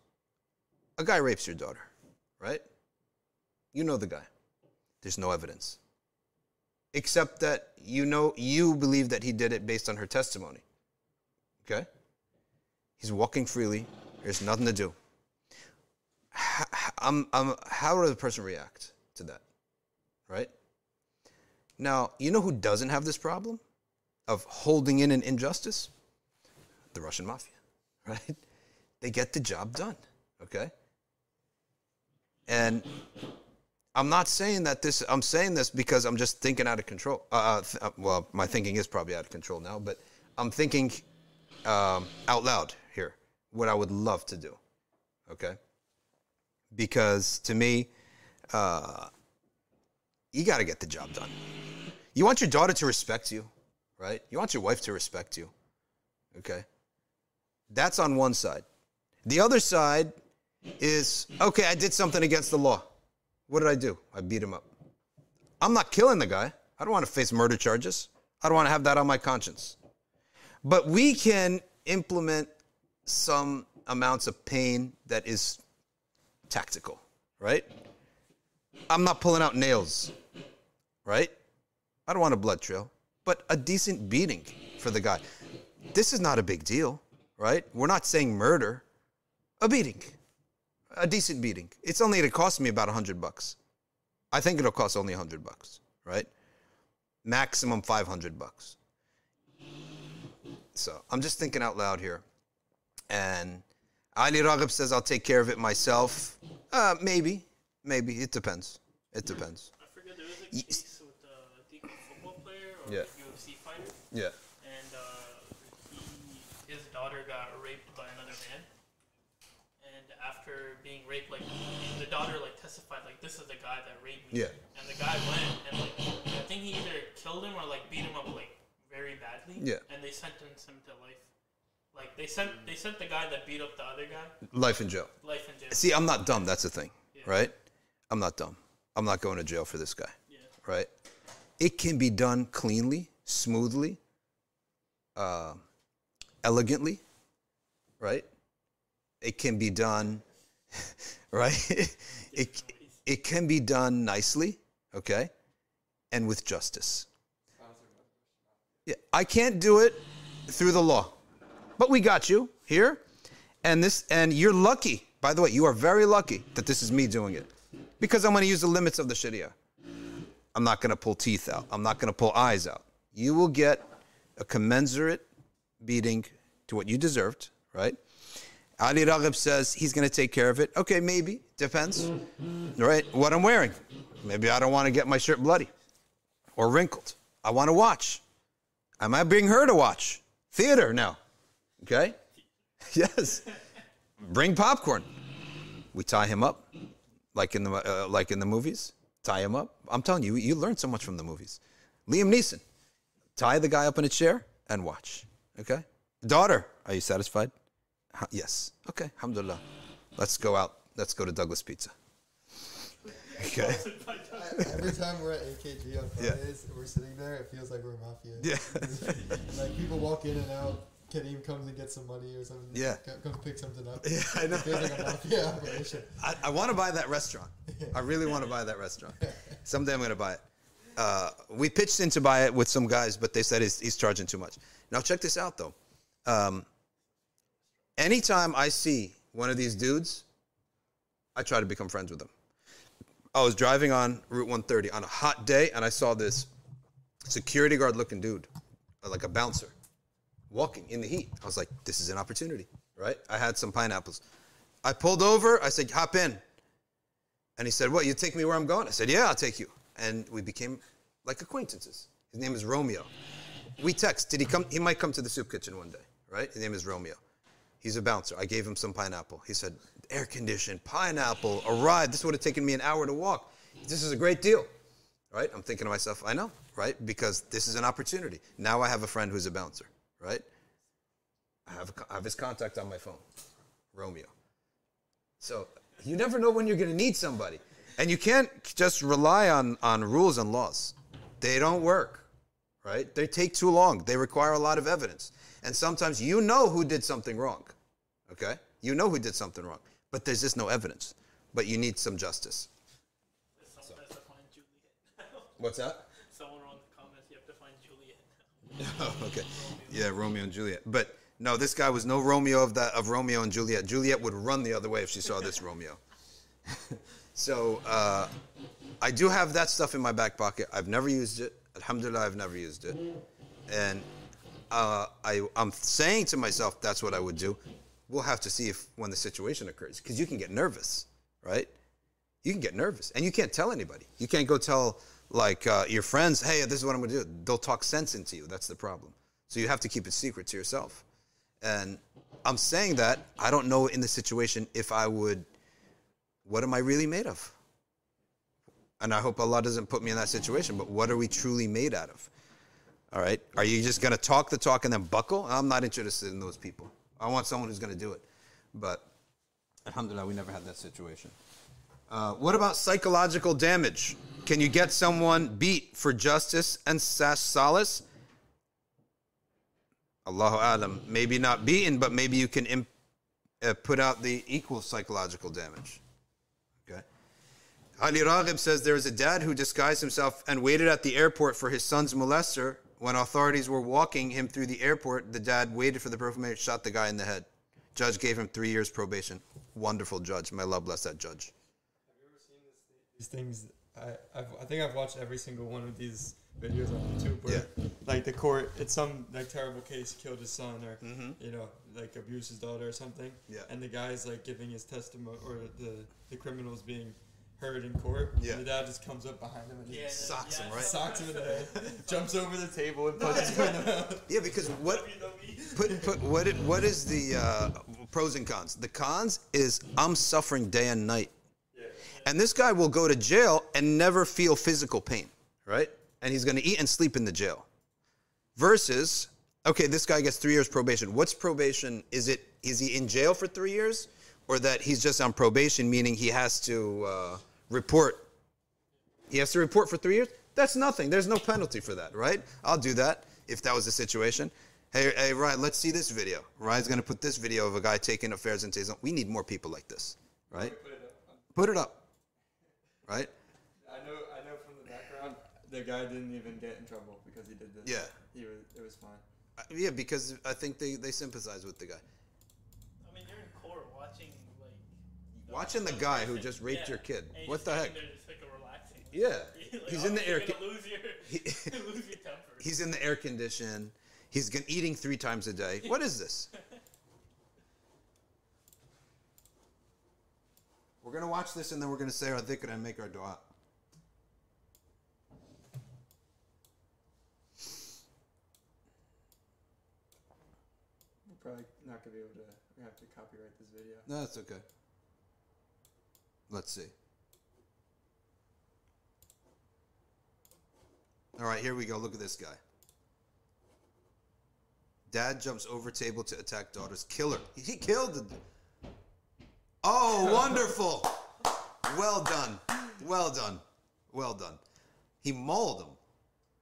A guy rapes your daughter, right? You know the guy. There's no evidence except that you know you believe that he did it based on her testimony. Okay? He's walking freely. There's nothing to do. How, I'm, I'm, how the person react to that? Right? Now, you know who doesn't have this problem? of holding in an injustice? The Russian mafia, right? They get the job done, okay? And I'm not saying that this, I'm saying this because I'm just thinking out of control. Uh, th- uh, well, my thinking is probably out of control now, but I'm thinking um, out loud here what I would love to do, okay? Because to me, uh, you got to get the job done. You want your daughter to respect you, right? You want your wife to respect you, okay? That's on one side. The other side is okay, I did something against the law. What did I do? I beat him up. I'm not killing the guy. I don't want to face murder charges. I don't want to have that on my conscience. But we can implement some amounts of pain that is tactical, right? I'm not pulling out nails, right? I don't want a blood trail, but a decent beating for the guy. This is not a big deal, right? We're not saying murder, a beating, a decent beating. It's only going to cost me about a hundred bucks. I think it'll cost only a hundred bucks, right? Maximum five hundred bucks. So I'm just thinking out loud here. And Ali Raghib says, I'll take care of it myself. Uh, maybe. Maybe. It depends. It depends. I forget there was a case with uh, a football player or Yeah. UFC fighter, Yeah. and uh, he, his daughter got raped by another man. And after being raped, like the daughter like testified, like this is the guy that raped me. Yeah. And the guy went and like I think he either killed him or like beat him up like very badly. Yeah. And they sentenced him to life. Like they sent they sent the guy that beat up the other guy Life in jail. life in jail. See, I'm not dumb. That's the thing, right? I'm not dumb. I'm not going to jail for this guy, Yeah. right? It can be done cleanly, smoothly, uh, elegantly, right? It can be done, right? it, it can be done nicely, okay? And with justice. Yeah, I can't do it through the law. But we got you here. And this and you're lucky. By the way, you are very lucky that this is me doing it. Because I'm going to use the limits of the Sharia. I'm not going to pull teeth out. I'm not going to pull eyes out. You will get a commensurate beating to what you deserved, right? Ali Raghib says he's going to take care of it. Okay, maybe. Depends. Right? What I'm wearing. Maybe I don't want to get my shirt bloody or wrinkled. I want to watch. Am I bring her to watch. Theater now. Okay? yes. Bring popcorn. We tie him up, like in the uh, like in the movies. Tie him up. I'm telling you, you learn so much from the movies. Liam Neeson, tie the guy up in a chair and watch. Okay. Daughter, are you satisfied? Yes. Okay. Alhamdulillah. Let's go out. Let's go to Douglas Pizza. Okay. Every time we're at AKG on Yeah. Fridays, we're sitting there. It feels like we're mafia. Yeah. like people walk in and out. Kadeem comes and gets some money or something. Yeah. Come, pick something up. Yeah, I know. It feels like a mafia operation. I, I want to buy that restaurant. I really want to buy that restaurant. Someday I'm going to buy it. Uh, we pitched in to buy it with some guys, but they said he's, he's charging too much. Now, check this out, though. Um, anytime I see one of these dudes, I try to become friends with them. I was driving on Route 130 on a hot day, and I saw this security guard looking dude, like a bouncer, walking in the heat. I was like, this is an opportunity, right? I had some pineapples. I pulled over. I said, hop in. And he said, what, you take me where I'm going? I said, yeah, I'll take you. And we became like acquaintances. His name is Romeo. We text. Did he come? He might come to the soup kitchen one day, right? His name is Romeo. He's a bouncer. I gave him some pineapple. He said, air conditioned, pineapple, a ride. This would have taken me an hour to walk. This is a great deal, right? I'm thinking to myself, I know, right? Because this is an opportunity. Now I have a friend who's a bouncer, right? I have, a, I have his contact on my phone, Romeo. So you never know when you're going to need somebody. And you can't just rely on, on rules and laws. They don't work, right? They take too long. They require a lot of evidence. And sometimes you know who did something wrong, okay? You know who did something wrong, but there's just no evidence. But you need some justice. Someone has to find Juliet. What's that? Someone wrote in the comments, you have to find Juliet. Oh, okay. Yeah, Romeo and Juliet. But no, this guy was no Romeo of that of Romeo and Juliet. Juliet would run the other way if she saw this Romeo. so uh, I do have that stuff in my back pocket. I've never used it. Alhamdulillah, I've never used it. And uh, I, I'm saying to myself, that's what I would do. We'll have to see if when the situation occurs, because you can get nervous, right? You can get nervous, and you can't tell anybody. You can't go tell like uh, your friends, "Hey, this is what I'm going to do." They'll talk sense into you. That's the problem. So you have to keep it secret to yourself. And I'm saying that I don't know in the situation if I would. What am I really made of? And I hope Allah doesn't put me in that situation. But what are we truly made out of? All right. Are you just going to talk the talk and then buckle? I'm not interested in those people. I want someone who's going to do it. But alhamdulillah, we never had that situation. Uh, what about psychological damage? Can you get someone beat for justice and sas solace? Allahu alam. Maybe not beaten, but maybe you can imp- uh, put out the equal psychological damage. Okay. Ali Raghib says there is a dad who disguised himself and waited at the airport for his son's molester. When authorities were walking him through the airport, the dad waited for the Prophet, shot the guy in the head. Judge gave him three years probation. Wonderful judge. May Allah bless that judge. Have you ever seen this, these things. I I've, I think I've watched every single one of these videos on YouTube where like the court it's some like terrible case killed his son or you know like abused his daughter or something Mm-hmm. Yeah. and the guy's like giving his testimony or the the criminal's being heard in court Yeah. and the dad just comes up behind him and Yeah, he Socks him, right? socks him in the head jumps over the table and punches him in the mouth Yeah, because what put put what it, what is the uh, pros and cons? The cons is I'm suffering day and night, and this guy will go to jail and never feel physical pain, right? And he's going to eat and sleep in the jail. Versus, okay, this guy gets three years probation. What's probation? Is it is he in jail for three years, or that he's just on probation, meaning he has to uh, report he has to report for three years. That's nothing. There's no penalty for that, right? I'll do that if that was the situation. Hey, hey, Ryan, let's see this video. Ryan's gonna put this video of a guy taking affairs into his own. We need more people like this, right? Put it up, right? I know I know from the background the guy didn't even get in trouble because he did this Yeah. he was it was fine Uh, Yeah, because I think they, they sympathize with the guy. I mean, you're in court watching like. Watching the guy who just raped Yeah, your kid. and What the heck? there just, like, relaxing. Yeah, Like, he's in the oh, air. con- lose your, He- lose your temper. He's in the air condition. He's gonna, eating three times a day. What is this? We're gonna watch this and then we're gonna say our dhikr and make our dua. we're probably not gonna be able to we have to copyright this video No, that's okay. Let's see. All right, here we go. Look at this guy. Dad jumps over table to attack daughter's killer. He killed the. Oh, wonderful! Well done, well done, well done. He mauled him.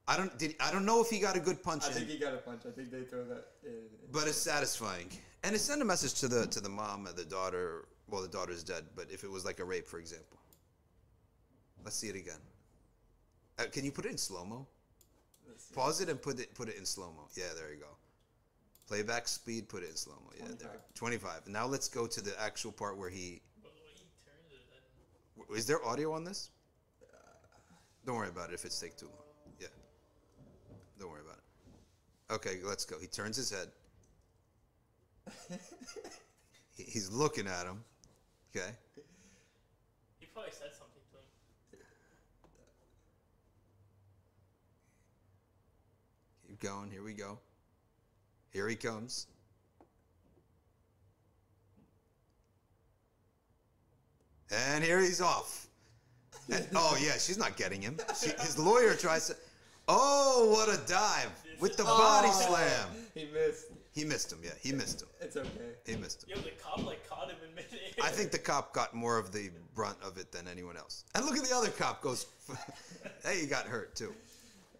I don't. Did I don't know if he got a good punch I in think he got a punch I think they throw that in, but it's satisfying and it sent a message to the to the mom and the daughter well the daughter's dead but if it was like a rape for example. Let's see it again. Uh, can you put it in slow-mo? Pause it and put it put it in slow-mo. Yeah there you go. Playback speed put it in slow-mo. Yeah there. 25 now let's go to the actual part where he But the way he turns it, then is there audio on this? Don't worry about it if it's take too long. Yeah. Don't worry about it. Okay let's go. He turns his head. He's looking at him okay. He probably said something to him. keep going. Here we go. Here he comes. And here he's off. And- oh yeah she's not getting him. She, his lawyer tries to oh what a dive. With the body oh. slam. He missed he missed him yeah he missed him it's okay he missed him Yo, the cop like caught him in midair. I think the cop got more of the brunt of it than anyone else. And look at the other cop goes, hey, he got hurt too.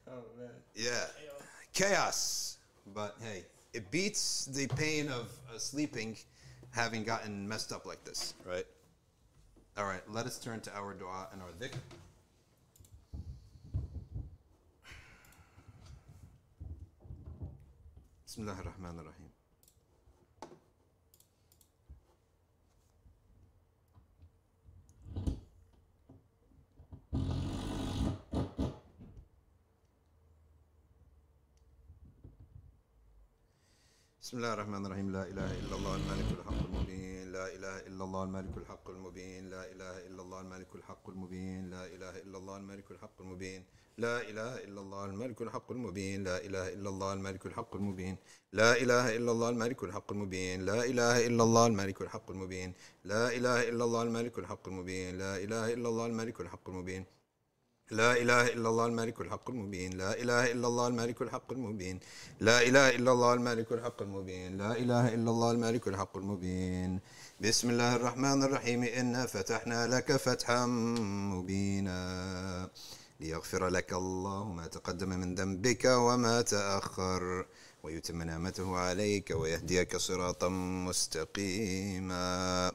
oh man Yeah. Yo, Chaos. But hey, it beats the pain of uh, sleeping having gotten messed up like this, right? All right, let us turn to our dua and our dhikr. Bismillah ar-Rahman ar-Rahim. بسم الله الرحمن الرحيم. لا إله إلا الله الملك الحق المبين. لا إله إلا الله الملك الحق المبين. لا إله إلا الله الملك الحق المبين. لا إله إلا الله الملك الحق المبين. لا إله إلا الله الملك الحق المبين لا إله إلا الله الملك الحق المبين لا إله إلا الله الملك الحق المبين لا إله إلا الله الملك الحق المبين لا إله إلا الله الملك الحق المبين لا إله إلا الله الملك الحق المبين لا إله إلا الله الملك الحق المبين لا إله إلا الله الملك الحق المبين لا إله إلا الله الملك الحق المبين لا إله إلا الله الملك الحق المبين بسم الله الرحمن الرحيم إنا فتحنا لك فتحا مبينا ليغفر لك الله ما تقدم من ذنبك وما تأخر ويتم نعمته عليك ويهديك صراطا مستقيما.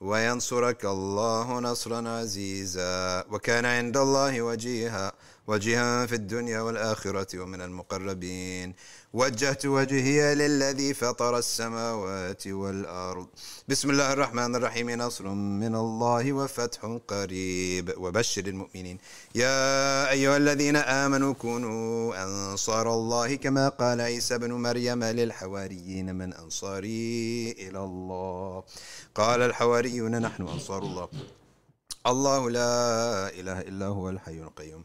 وينصرك الله نصرا عزيزا. وكان عند الله وجيها. وجيها في الدنيا والآخرة ومن المقربين. وجهت وجهي للذي فطر السماوات والأرض. بسم الله الرحمن الرحيم. نصر من الله وفتح قريب. وبشر المؤمنين. يا أيها الذين آمنوا كونوا أنصار الله كما قال عيسى بن مريم للحواريين من أنصاري إلى الله. قال الحواريون نحن أنصار الله. الله لا إله إلا هو الحي القيوم.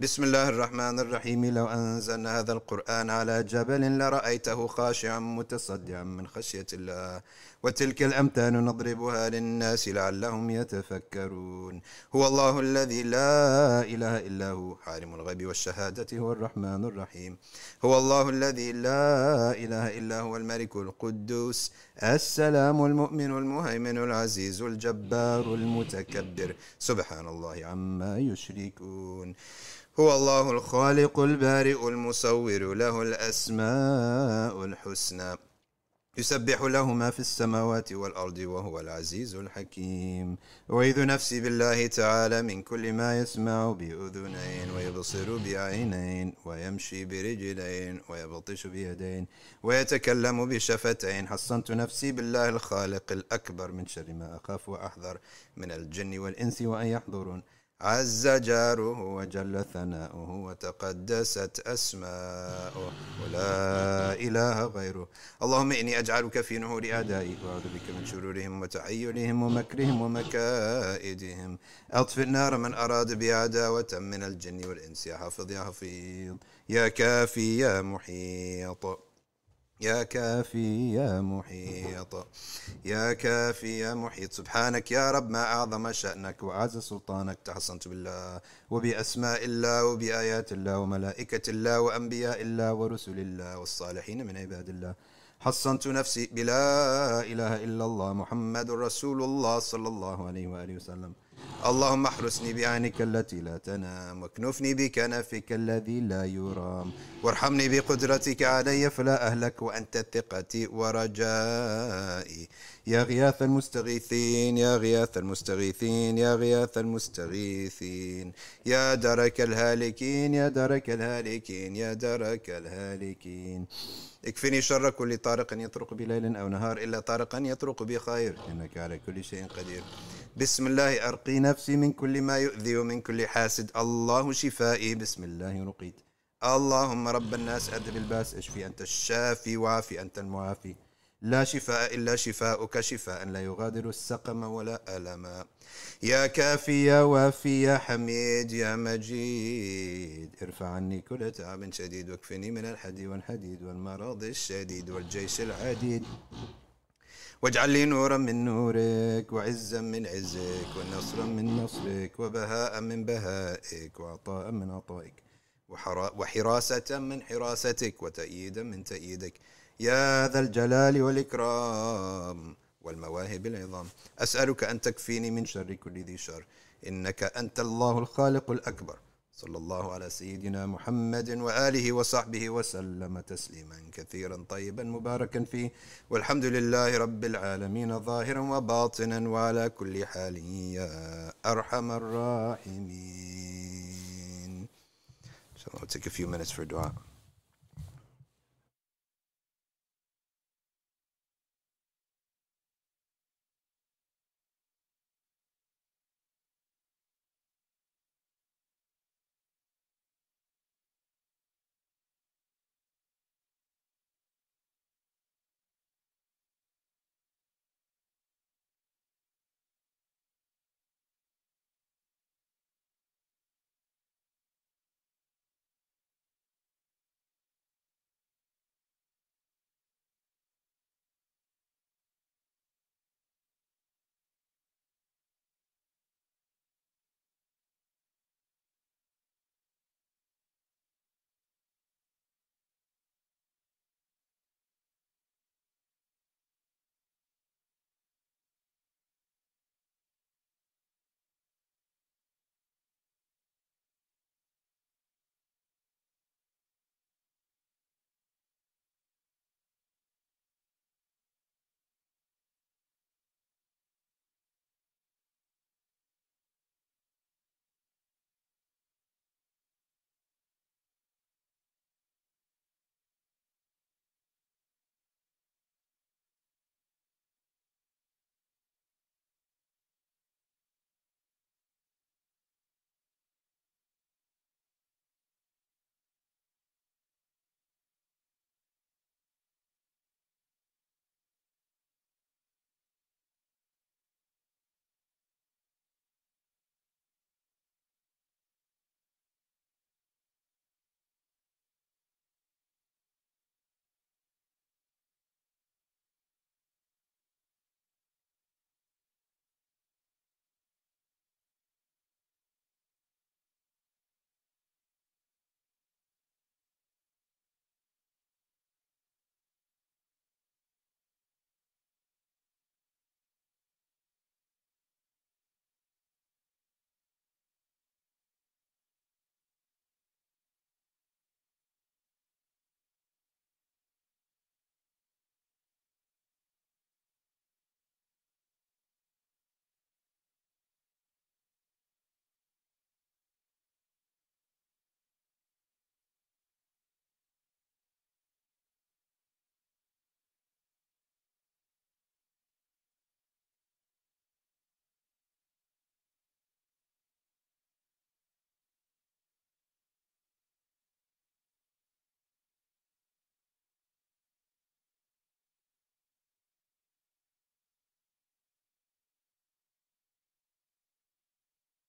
بسم الله الرحمن الرحيم لو أنزلنا هذا القرآن على جبل لرأيته خاشعا متصدعا من خشية الله وتلك الأمثال نضربها للناس لعلهم يتفكرون. هو الله الذي لا إله إلا هو عالم الغيب والشهادة هو الرحمن الرحيم. هو الله الذي لا إله إلا هو الملك القدوس السلام المؤمن المهيمن العزيز الجبار المتكبر. سبحان الله عما يشركون. هو الله الخالق البارئ المصور له الأسماء الحسنى. يسبح له ما في السماوات والأرض وهو العزيز الحكيم. أعيذ نفسي بالله تعالى من كل ما يسمع بأذنين ويبصر بعينين ويمشي برجلين ويبطش بيدين ويتكلم بشفتين. حصنت نفسي بالله الخالق الأكبر من شر ما أخاف وأحذر من الجن والإنس وأن يحضرون. عز جاره وجل ثناؤه وتقدست أسماؤه. ولا إله غيره. اللهم إني أجعلك في نهور أعدائي وأعوذ بك من شرورهم وتعيلهم ومكرهم ومكائدهم. أطفئ نار من أراد بي عداوة من الجن والإنس. يا حافظ يا حفيظ يا كافي يا محيط. يا كافي يا محيط. يا كافي يا محيط. سبحانك يا رب ما أعظم شأنك وأعز سلطانك. تحصنت بالله وبأسماء الله وبآيات الله وملائكة الله وأنبياء الله ورسل الله والصالحين من عباد الله. حصنت نفسي بلا إله إلا الله محمد رسول الله صلى الله عليه وآله وسلم. اللهم احرسني بعينك التي لا تنام واكنفني بكنفك الذي لا يرام. وارحمني بقدرتك علي فلا أهلك وأنت ثقتي ورجائي. يا غياث المستغيثين يا غياث المستغيثين يا غياث المستغيثين. يا درك الهالكين يا درك الهالكين يا درك الهالكين. اكفني شر كل طارق يطرق بليل أو نهار إلا طارقا يطرق بخير. إنك على كل شيء قدير. بسم الله أرقي نفسي من كل ما يؤذي ومن كل حاسد. الله شفائي بسم الله رقيت. اللهم رب الناس أذهب الباس أشفي أنت الشافي وعافي أنت المعافي. لا شفاء إلا شفاؤك شفاء لا يغادر السقم ولا ألما يا كافي يا وافي يا حميد يا مجيد. ارفع عني كل تعب شديد واكفني من الحدي والحديد والمرض الشديد والجيش العديد. واجعل لي نورا من نورك وعزا من عزك ونصرا من نصرك وبهاء من بهائك وعطاء من عطائك وحرا- وحراسة من حراستك وتأييدا من تأييدك. يا ذا الجلال والإكرام والمواهب العظام. أسألك أن تكفيني من شر كل ذي شر. إنك أنت الله الخالق الأكبر. صلى الله على سيدنا محمد وآله وصحبه وسلم تسليما كثيرا طيبا مباركا فيه والحمد لله رب العالمين ظاهرا وباطنا وعلى كل حال يا أرحم الراحمين So I'll take a few minutes for dua.